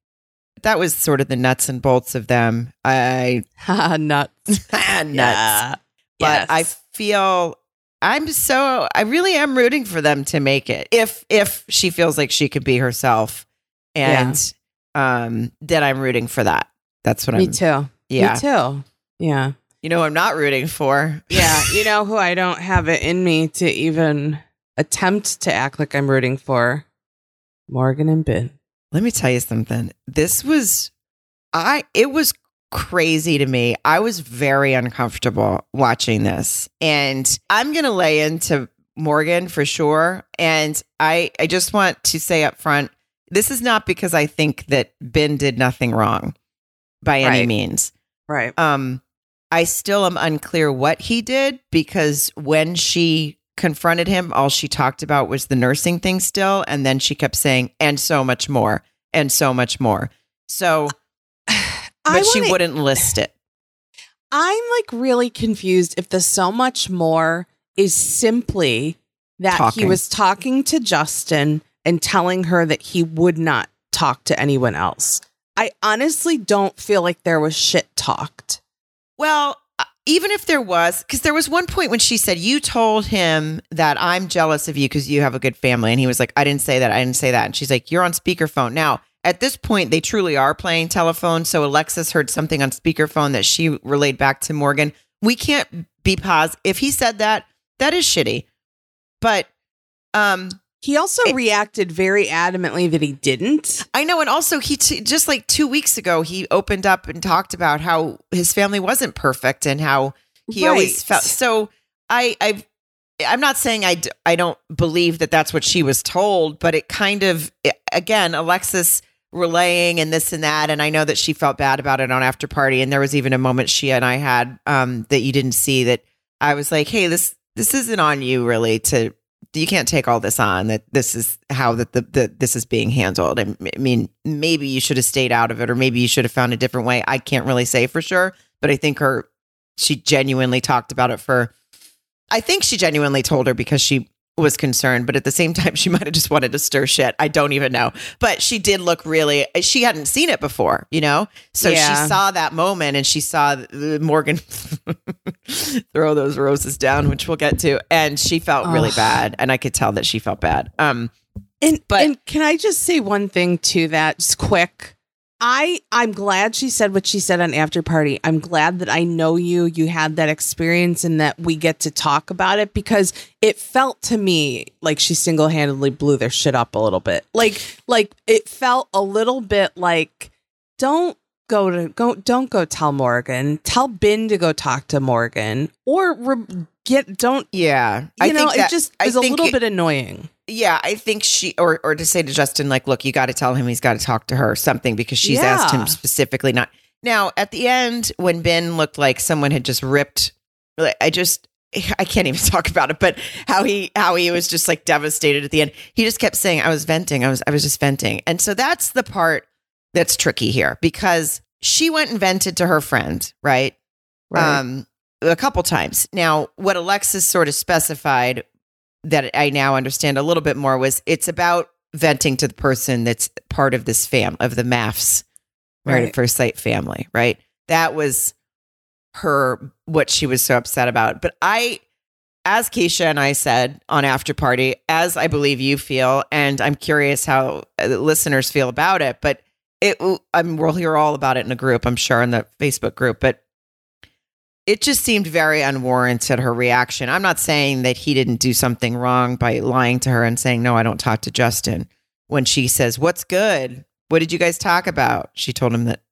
That was sort of the nuts and bolts of them. I nuts. nuts. Yeah. But Yes. I feel I'm so I really am rooting for them to make it. If if she feels like she could be herself and um then I'm rooting for that. That's what Me I'm Me too. Yeah. Me too. Yeah. You know who I'm not rooting for. Yeah. you know who I don't have it in me to even attempt to act like I'm rooting for? Morgan and Binh. Let me tell you something. This was I it was crazy to me. I was very uncomfortable watching this. And I'm going to lay into Morgan for sure, and I I just want to say up front this is not because I think that Binh did nothing wrong by any Right. means. Right. Um I still am unclear what he did because when she confronted him, all she talked about was the nursing thing still. And then she kept saying, and so much more, and so much more. So, but she wanna- wouldn't list it. I'm like really confused if the so much more is simply that he was talking to Justin and telling her that he would not talk to anyone else. I honestly don't feel like there was shit talked. Well, uh, even if there was, because there was one point when she said, You told him that I'm jealous of you because you have a good family. And he was like, I didn't say that. I didn't say that. And she's like, You're on speakerphone. Now, at this point, they truly are playing telephone. So Alexis heard something on speakerphone that she relayed back to Morgan. We can't be positive. If he said that, that is shitty. But um, He also It- reacted very adamantly that he didn't. I know, and also he t- just like two weeks ago he opened up and talked about how his family wasn't perfect and how he always felt. So I, I, I'm not saying I, d- I don't believe that that's what she was told, but it kind of again Alexis relaying and this and that, and I know that she felt bad about it on after party, and there was even a moment she and I had um, that you didn't see that I was like, hey, this this isn't on you really to you can't take all this on that this is how that the, the this is being handled. I I mean, maybe you should have stayed out of it, or maybe you should have found a different way. I can't really say for sure, but I think her she genuinely talked about it for. I think she genuinely told her because she was concerned, but at the same time, she might have just wanted to stir shit. I don't even know, but she did look really. She hadn't seen it before, you know, so Yeah. she saw that moment and she saw Morgan throw those roses down, which we'll get to, and she felt really bad, and I could tell that she felt bad. Um, And But- and can I just say one thing to that, just quick? I I'm glad she said what she said on after party. I'm glad that I know you. You had that experience and that we get to talk about it because it felt to me like she single handedly blew their shit up a little bit. Like like it felt a little bit like don't go to go don't go tell Morgan. Tell Binh to go talk to Morgan or re- get don't yeah, you know that- it just is a little it- bit annoying. Yeah, I think she or or to say to Justin like, look, you got to tell him he's got to talk to her or something because she's asked him specifically not. Now, at the end when Binh looked like someone had just ripped I just I can't even talk about it, but how he how he was just like devastated at the end. He just kept saying I was venting. I was I was just venting. And so that's the part that's tricky here because she went and vented to her friend, right? um a couple times. Now, what Alexis sort of specified that I now understand a little bit more was it's about venting to the person that's part of this fam of the MAFs married Right. at first sight family, right? That was her what she was so upset about. But I as Keshia and I said on after party, as I believe you feel, and I'm curious how uh, the listeners feel about it, but it I'm we'll hear all about it in a group, I'm sure in the Facebook group, but it just seemed very unwarranted her reaction. I'm not saying that he didn't do something wrong by lying to her and saying, No, I don't talk to Justin. When she says, What's good? What did you guys talk about? She told him that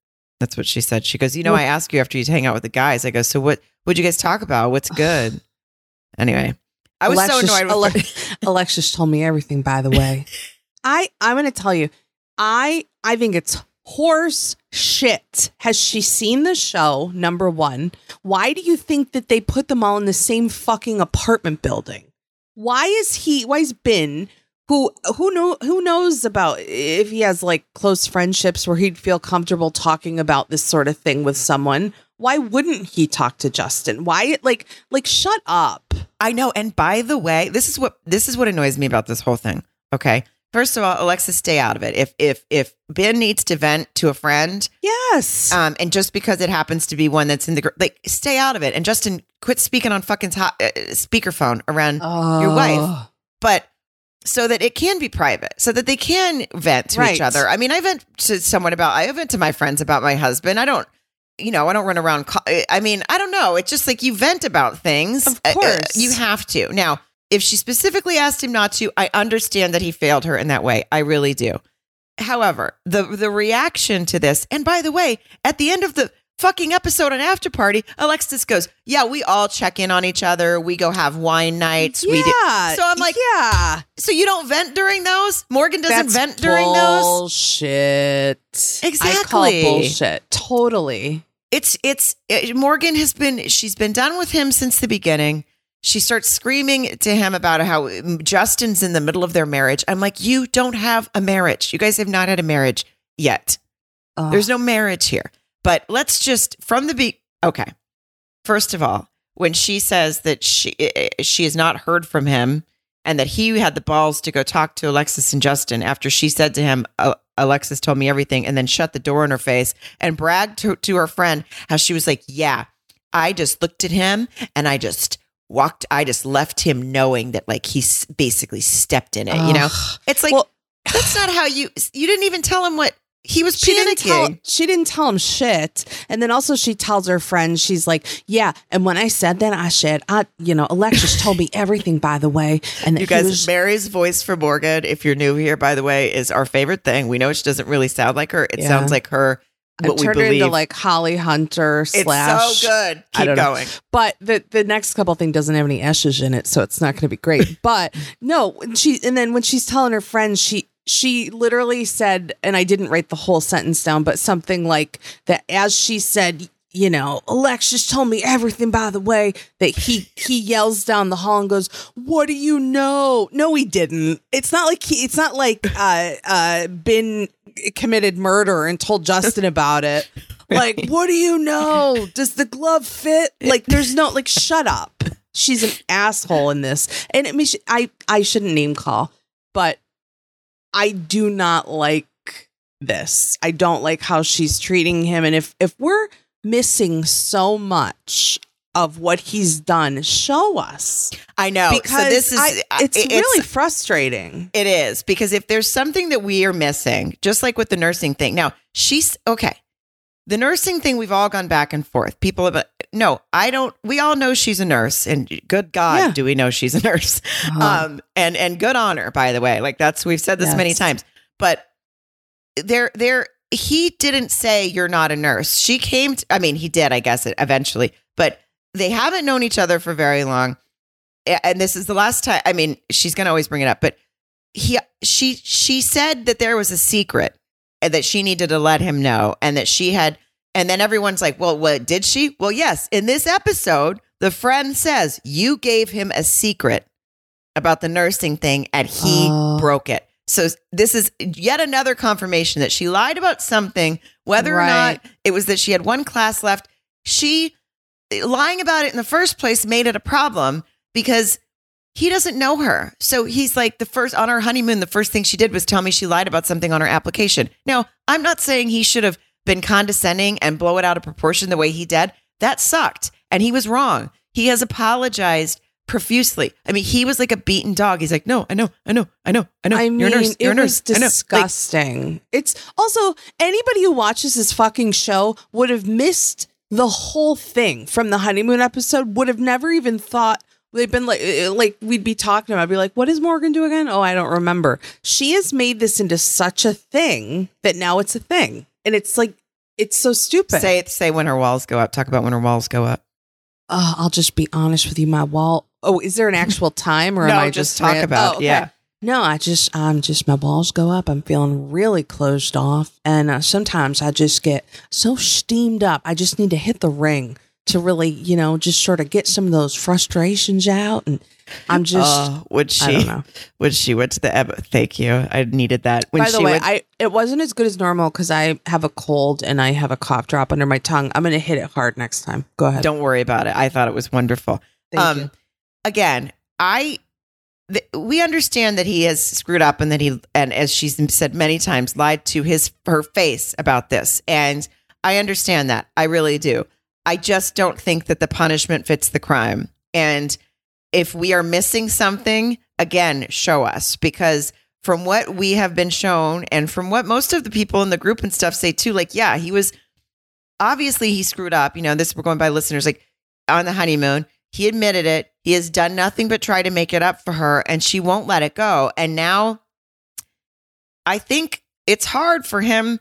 that's what she said. She goes, You know, I ask you after you hang out with the guys. I go, So what what'd you guys talk about? What's good? anyway. I was Alexis, so annoyed Alexis told me everything, by the way. I I'm gonna tell you, I I think it's horse shit. Has she seen the show? Number one. Why do you think that they put them all in the same fucking apartment building? Why is he why is Binh who who know who knows about if he has like close friendships where he'd feel comfortable talking about this sort of thing with someone? Why wouldn't he talk to Justin? Why like like shut up? I know. And by the way, this is what this is what annoys me about this whole thing. Okay. First of all, Alexis, stay out of it. If if if Ben needs to vent to a friend, Yes. um, and just because it happens to be one that's in the group, like, stay out of it. And Justin, quit speaking on fucking uh, speakerphone around your wife. Oh. but so that it can be private, so that they can vent to Right. each other. I mean, I vent to someone about, I vent to my friends about my husband. I don't, you know, I don't run around. I mean, I don't know. It's just like you vent about things. Of Uh, uh, course. you have to. Now, if she specifically asked him not to, I understand that he failed her in that way. I really do. However, the the reaction to this, and by the way, at the end of the fucking episode on After Party, Alexis goes, "Yeah, we all check in on each other. We go have wine nights. We do." Yeah. So I'm like, yeah. So you don't vent during those? Morgan doesn't That's vent during those? bullshit. I call Exactly. it bullshit. Totally. It's it's it, Morgan has been she's been done with him since the beginning. She starts screaming to him about how Justin's in the middle of their marriage. I'm like, you don't have a marriage. You guys have not had a marriage yet. Ugh. There's no marriage here. But let's just from the be okay. First of all, when she says that she eh, she has not heard from him and that he had the balls to go talk to Alexis and Justin after she said to him, "Uh, Alexis told me everything, and then shut the door in her face and bragged to, to her friend how she was like, Yeah, I just looked at him and I just walked, I just left him knowing that like he's basically stepped in it. You know, it's like, Well- that's not how you, you didn't even tell him what he was she didn't tell she didn't tell him shit and then also she tells her friend she's like yeah and when i said that i said i you know alexis told me everything by the way and You guys, was- Mary's voice for Morgan, if you're new here, by the way, is our favorite thing. We know she doesn't really sound like her. It Yeah. sounds like her. I What turned into like holly hunter slash. it's so good. Keep don't know. going. but the the next couple thing doesn't have any eshes in it, so it's not going to be great. But no, she and then when she's telling her friends, she she literally said, and I didn't write the whole sentence down, but something like that. As she said, you know, Alexis told me everything. By the way, that he he yells down the hall and goes, "What do you know?" No, he didn't. It's not like he. It's not like uh uh Ben committed murder and told Justin about it. Like, what do you know? Does the glove fit? Like, there's no like. Shut up. She's an asshole in this, and I mean, she, I I shouldn't name call, but I do not like this. I don't like how she's treating him, and if if we're missing so much of what he's done, show us I know. because so this is I- uh, it's, really frustrating. It is because if there's something that we are missing, just like with the nursing thing. Now, she's okay. The nursing thing, we've all gone back and forth. People have, no, I don't, we all know she's a nurse and good God, Yeah. do we know she's a nurse? Um, and, and good on her, by the way. Like that's, we've said this many times, but there, there, he didn't say you're not a nurse. She came, to, I mean, he did, I guess, eventually, but they haven't known each other for very long. And this is the last time, I mean, she's going to always bring it up, but he she she said that there was a secret and that she needed to let him know and that she had and then everyone's like well what did she well yes in this episode the friend says you gave him a secret about the nursing thing and he Oh. broke it so this is yet another confirmation that she lied about something whether or not it was that she had one class left she lying about it in the first place made it a problem because he doesn't know her. So he's like the first on our honeymoon, the first thing she did was tell me she lied about something on her application. Now, I'm not saying he should have been condescending and blow it out of proportion the way he did. That sucked. And he was wrong. He has apologized profusely. I mean, he was like a beaten dog. He's like, no, I know, I know, I know, I know. I mean, you're a nurse. You're it a nurse. was I. Like, disgusting. it's also anybody who watches this fucking show would have missed the whole thing from the honeymoon episode would have never even thought they've been like uh, like we'd be talking about I'd be like what does morgan do again oh i don't remember she has made this into such a thing that now it's a thing and it's like it's so stupid Say it say when her walls go up. Talk about when her walls go up. oh, i'll just be honest with you my wall oh is there an actual time or no, am i just just talk about Oh, okay. yeah. No i just i'm just my walls go up i'm feeling really closed off and uh, sometimes i just get so steamed up i just need to hit the ring to really you know just sort of get some of those frustrations out and i'm just Oh, would I don't she? know. Would she went to the eb- thank you. I needed that. When By the way, went, I it wasn't as good as normal because I have a cold and I have a cough drop under my tongue. I'm gonna hit it hard next time. Go ahead. don't worry about it. I thought it was wonderful. Thank um you. again, I we understand that he has screwed up and that he and as she's said many times lied to his her face about this and I understand that. I really do. I just don't think that the punishment fits the crime. And if we are missing something, again, show us because from what we have been shown and from what most of the people in the group and stuff say too, like, yeah, he was obviously he screwed up. You know, this we're going by listeners, like on the honeymoon. He admitted it. He has done nothing but try to make it up for her, and she won't let it go. And now I think it's hard for him.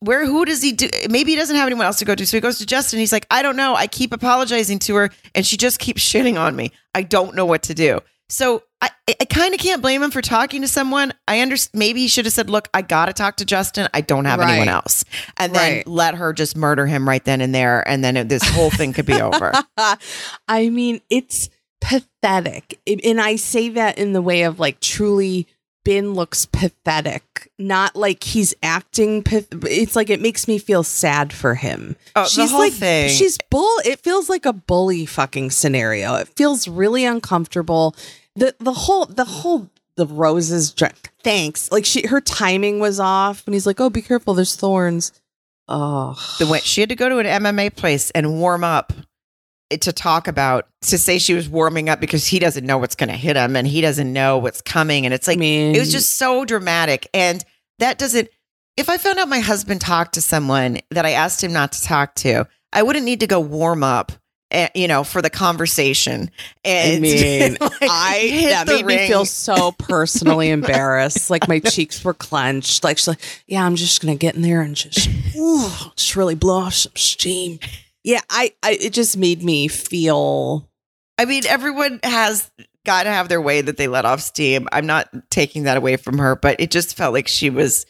Where who does he do? Maybe he doesn't have anyone else to go to. So he goes to Justin. He's like, I don't know. I keep apologizing to her, and she just keeps shitting on me. I don't know what to do. So I, I kind of can't blame him for talking to someone. I understand. Maybe he should have said, "Look, I got to talk to Justin. I don't have anyone else," and then let her just murder him right then and there, and then it, this whole thing could be over. I mean, it's pathetic. And I say that in the way of like truly Ben looks pathetic, not like he's acting. Path- it's like it makes me feel sad for him. Oh, the whole like thing. she's bull. It feels like a bully fucking scenario. It feels really uncomfortable. the The whole the whole the roses. Thanks. Like she her timing was off, and he's like, "Oh, be careful. There's thorns." Oh, the way she had to go to an MMA place and warm up to talk about to say she was warming up because he doesn't know what's going to hit him and he doesn't know what's coming and it's like I mean, it was just so dramatic and that doesn't if I found out my husband talked to someone that I asked him not to talk to I wouldn't need to go warm up eh, you know for the conversation and I mean, like, I that made me feel so personally embarrassed. Like my cheeks were clenched. Like she's like, yeah, I'm just gonna get in there and just, ooh, just really blow off some steam. Yeah, I, I, it just made me feel. I mean, everyone has got to have their way that they let off steam. I'm not taking that away from her, but it just felt like she was,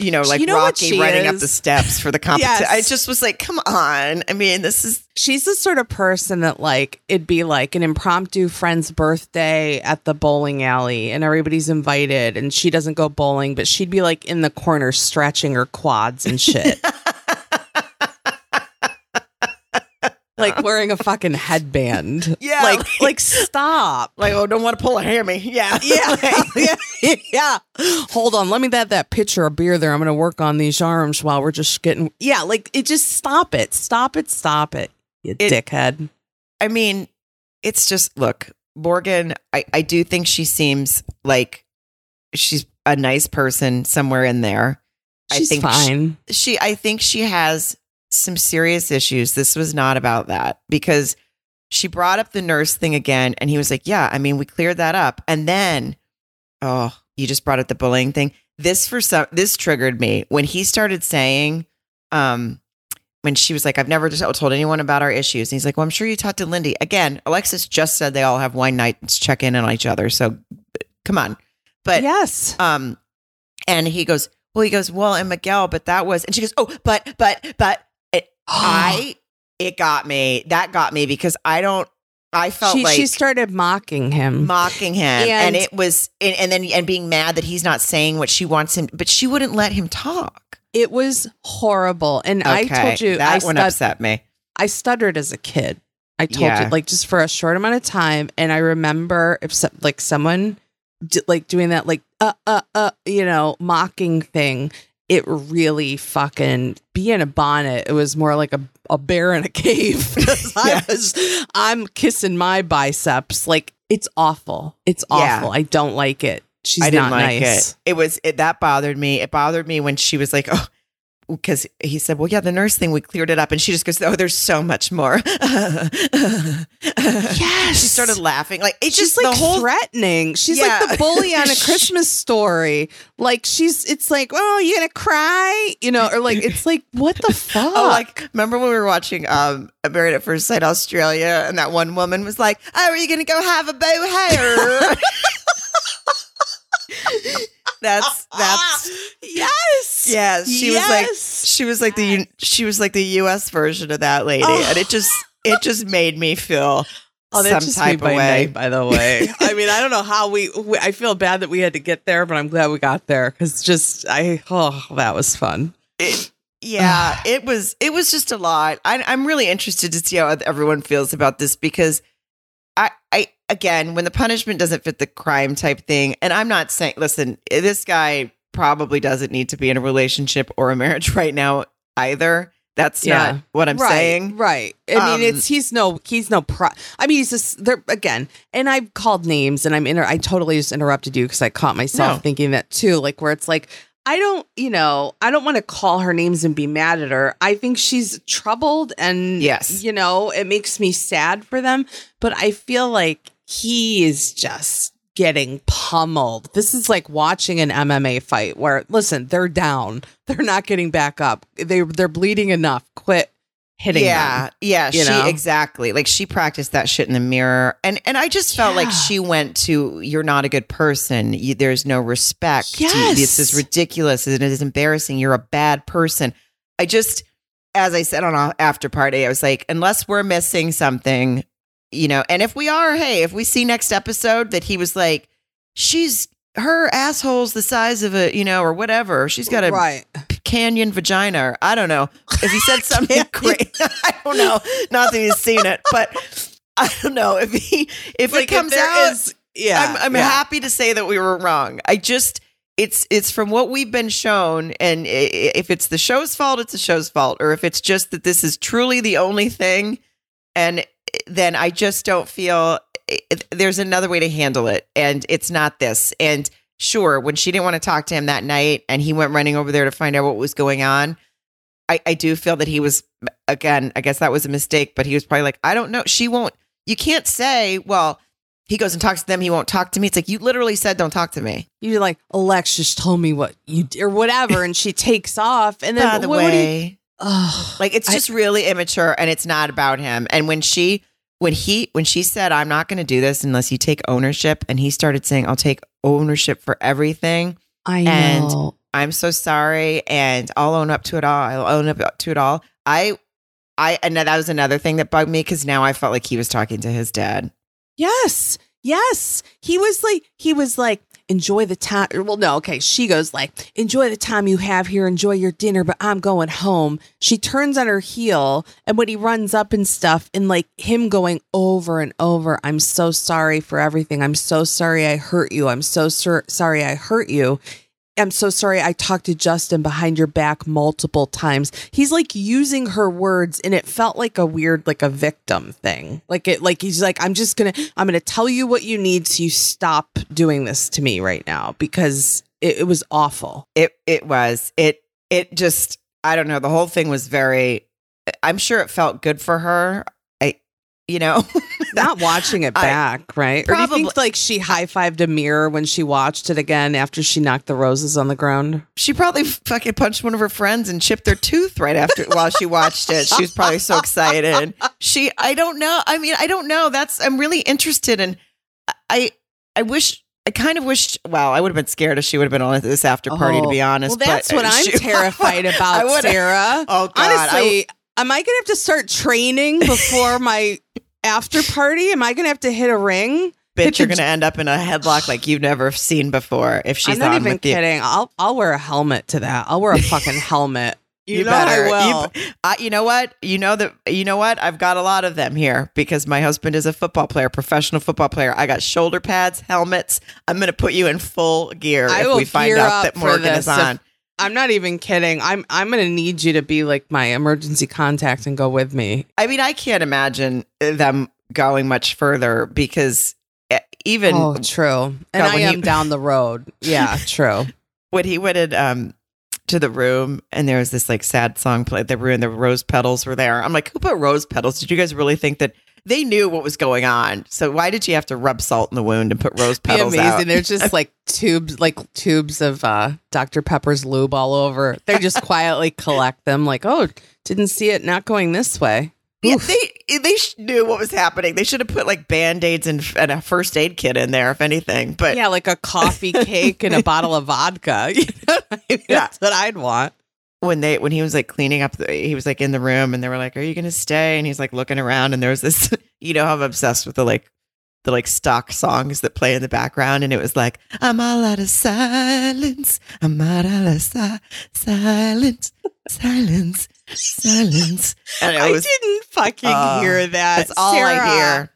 you know, like You know Rocky running up the steps for the competition. Yes. I just was like, come on. I mean, this is She's the sort of person that like it'd be like an impromptu friend's birthday at the bowling alley, and everybody's invited, and she doesn't go bowling, but she'd be like in the corner stretching her quads and shit. like wearing a fucking headband. Yeah, Like, like- like stop. like, oh, don't want to pull a hammy. Yeah. Yeah, yeah, yeah. Hold on, let me that that pitcher of beer there. I'm gonna work on these arms while we're just getting. Yeah, like it. Just stop it, stop it, stop it, you It- dickhead. I mean, it's just, look, Morgan, I, I do think she seems like she's a nice person somewhere in there. I She's think she- fine. she I think she has some serious issues. This was not about that because she brought up the nurse thing again and he was like, "Yeah, I mean, we cleared that up." And then oh, you just brought up the bullying thing. This for some this triggered me when he started saying um when she was like, I've never told anyone about our issues. And he's like, Well, I'm sure you talked to Lindy. Again, Alexis just said they all have wine nights, check in on each other. So come on. But yes. um, and he goes, well, he goes, well, and Miguel, but that was, and she goes, oh, but, but, but, I, it got me. That got me because I don't, I felt she, like she started mocking him. mocking him, and, And- it was, and, and then and being mad that he's not saying what she wants him, but she wouldn't let him talk. it was horrible. And I told you, that I, one stud- upset me. I stuttered as a kid. I told Yeah. you, like just for a short amount of time. And I remember if so, like someone d- like doing that, like uh uh uh, you know, mocking thing. It really fucking be in a bonnet. It was more like a, a bear in a cave. Yeah. I was, I'm kissing my biceps. Like it's awful. It's Yeah. awful. I don't like it. She's I didn't not like nice. it. It was it that bothered me. It bothered me when she was like, "Oh, because he said, "Well, yeah, the nurse thing we cleared it up," and she just goes, "Oh, there's so much more." Yes. she started laughing. Like it's She's just like the whole threatening. She's Yeah. like the bully on a Christmas story. Like she's, it's like, oh, you gonna cry? You know, or like it's like, what the fuck? Oh, like remember when we were watching um a Married at First Sight Australia, and that one woman was like, "Oh, are you gonna go have a bow hair?" That's that's yes, yes. She was like she was like the she was like the U.S. version of that lady, Oh. and it just oh. it just made me feel Oh, some that just type of way. night, by the way. I mean, I don't know how we, we. I feel bad that we had to get there, but I'm glad we got there because just I. Oh, that was fun. It, yeah, it was it was just a lot. I, I'm really interested to see how everyone feels about this because I I again when the punishment doesn't fit the crime type thing, and I'm not saying listen, this guy probably doesn't need to be in a relationship or a marriage right now either. That's Yeah. not what I'm right, saying. right. I Um, mean, it's he's no he's no pro. I mean, he's just there again. And I've called names, and I'm inter. I totally just interrupted you because I caught myself No. thinking that too. Like where it's like. I don't, you know, I don't want to call her names and be mad at her. I think she's troubled and, Yes. you know, it makes me sad for them. But I feel like he is just getting pummeled. This is like watching an MMA fight where, listen, they're down. They're not getting back up. They, they're bleeding enough. Quit hitting yeah, them. yeah, she know? exactly. Like she practiced that shit in the mirror, and and I just felt like she went to "You're not a good person. You, there's no respect. you. This is Yes. ridiculous. It is embarrassing. You're a bad person." I just, as I said on after party, I was like, unless we're missing something, you know, and if we are, hey, if we see next episode that he was like, she's her asshole's the size of a, you know, or whatever. She's got a right. canyon vagina. Or, I don't know. If he said something great, I don't know. Not that he's seen it, but I don't know if he if Like, it comes there out. is- yeah, I'm, I'm yeah. happy to say that we were wrong. I just it's it's from what we've been shown, and if it's the show's fault, it's the show's fault, or if it's just that this is truly the only thing, and then I just don't feel it- there's another way to handle it, and it's not this. And sure, when she didn't want to talk to him that night, and he went running over there to find out what was going on. I, I do feel that he was again, I guess that was a mistake, but he was probably like, I don't know. She won't you can't say, well, he goes and talks to them, he won't talk to me. It's like you literally said don't talk to me. You're like, Alexis told me what you or whatever, and she takes off. And then By the what, what do you- way. Ugh. like it's I- just really immature and it's not about him. And when she when he when she said, I'm not gonna do this unless you take ownership, and he started saying, I'll take ownership for everything. I and- know. I'm so sorry and I'll own up to it all. I'll own up to it all. I I and that was another thing that bugged me because now I felt like he was talking to his dad. Yes. Yes. He was like, he was like, enjoy the time. Well, no, okay. She goes like, enjoy the time you have here, enjoy your dinner, but I'm going home. She turns on her heel and when he runs up and stuff and like him going over and over, I'm so sorry for everything. I'm so sorry I hurt you. I'm so sur- sorry I hurt you. I'm so sorry I talked to Justin behind your back multiple times. He's like using her words and it felt like a weird like a victim thing. Like it like he's like I'm just going to I'm going to tell you what you need so you stop doing this to me right now because it, it was awful. It it was. It it just I don't know. The whole thing was very I'm sure it felt good for her. I you know. Not watching it I- back, right? or do you think like she high-fived a mirror when she watched it again after she knocked the roses on the ground? she probably fucking punched one of her friends and chipped their tooth right after while she watched it. She was probably so excited. She I don't know. I mean, I don't know. That's I'm really interested in I I wish I kind of wished well, I would have been scared if she would have been on this after party to be oh. honest. Well, that's but what I'm she- terrified about, Sarah. Oh god. I- Honestly, am I gonna have to start training before my after party? Am I gonna have to hit a ring? bitch, you're gonna end up in a headlock like you've never seen before if she's I'm not on even with you. kidding. I'll I'll wear a helmet to that. I'll wear a fucking helmet. You, know better. I will. You, I, you know what? You know that. You know what? I've got a lot of them here because my husband is a football player, professional football player. I got shoulder pads, helmets. I'm going to put you in full gear I if we find out that Morgan is on. if- I'm not even kidding. I'm I'm gonna need you to be like my emergency contact and go with me. I mean, I can't imagine them going much further because even oh, true. And I am he- down the road. Yeah, true. when he went in um, to the room and there was this like sad song played the room the rose petals were there i'm like who put rose petals did you guys really think that they knew what was going on so why did you have to rub salt in the wound and put rose Be petals amazing. out There's just like tubes, like tubes of uh, Dr. Pepper's lube all over. They just quietly collect them. Like, oh, didn't see it not going this way. yeah, they they knew what was happening they should have put like band-aids and, and a first aid kit in there if anything but yeah, like a coffee cake and a bottle of vodka. You know what I mean? Yeah. That's what I'd want. When they when he was like cleaning up the, he was like in the room and they were like are you gonna stay? And he's like looking around and there was this you know i'm obsessed with the like the like stock songs that play in the background and it was like i'm all out of silence. I'm all out of si- silence silence silence. And it I was didn't fucking uh, hear that. that's all i hear.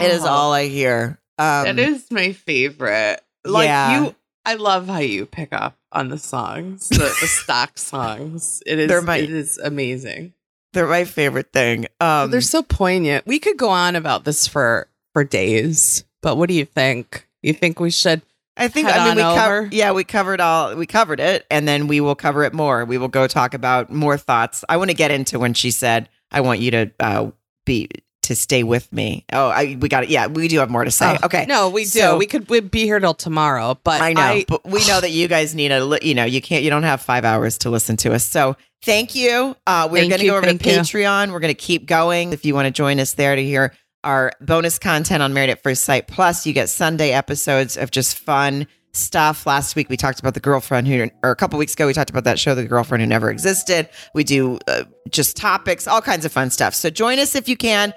It is Oh, all i hear. Um that is my favorite. Like yeah. you, I love how you pick up on the songs, the, the stock songs. It is, They're my- it is amazing. they're my favorite thing um They're so poignant. We could go on about this for for days, but what do you think? You think we should? I think I mean we over? covered yeah we covered all we covered it and then we will cover it more. We will go talk about more thoughts. I want to get into when she said I want you to uh, be to stay with me. Oh, I we got it. Yeah, we do have more to say. Oh, okay, No, we do. So- we could we'd be here till tomorrow, but I know, I, but we know that you guys need a you know you can't you don't have five hours to listen to us. So thank you. Uh, we're going to go over to thank you. Patreon. We're going to keep going. If you want to join us there to hear our bonus content on Married at First Sight Plus, you get Sunday episodes of just fun stuff. Last week we talked about the girlfriend who, or a couple weeks ago we talked about that show, The Girlfriend Who Never Existed. We do uh, just topics, all kinds of fun stuff. So join us if you can.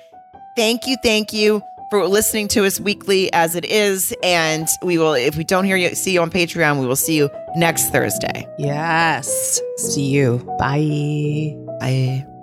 Thank you, thank you for listening to us weekly as it is. And we will, if we don't hear you, see you on Patreon, we will see you next Thursday. yes. See you. Bye. Bye.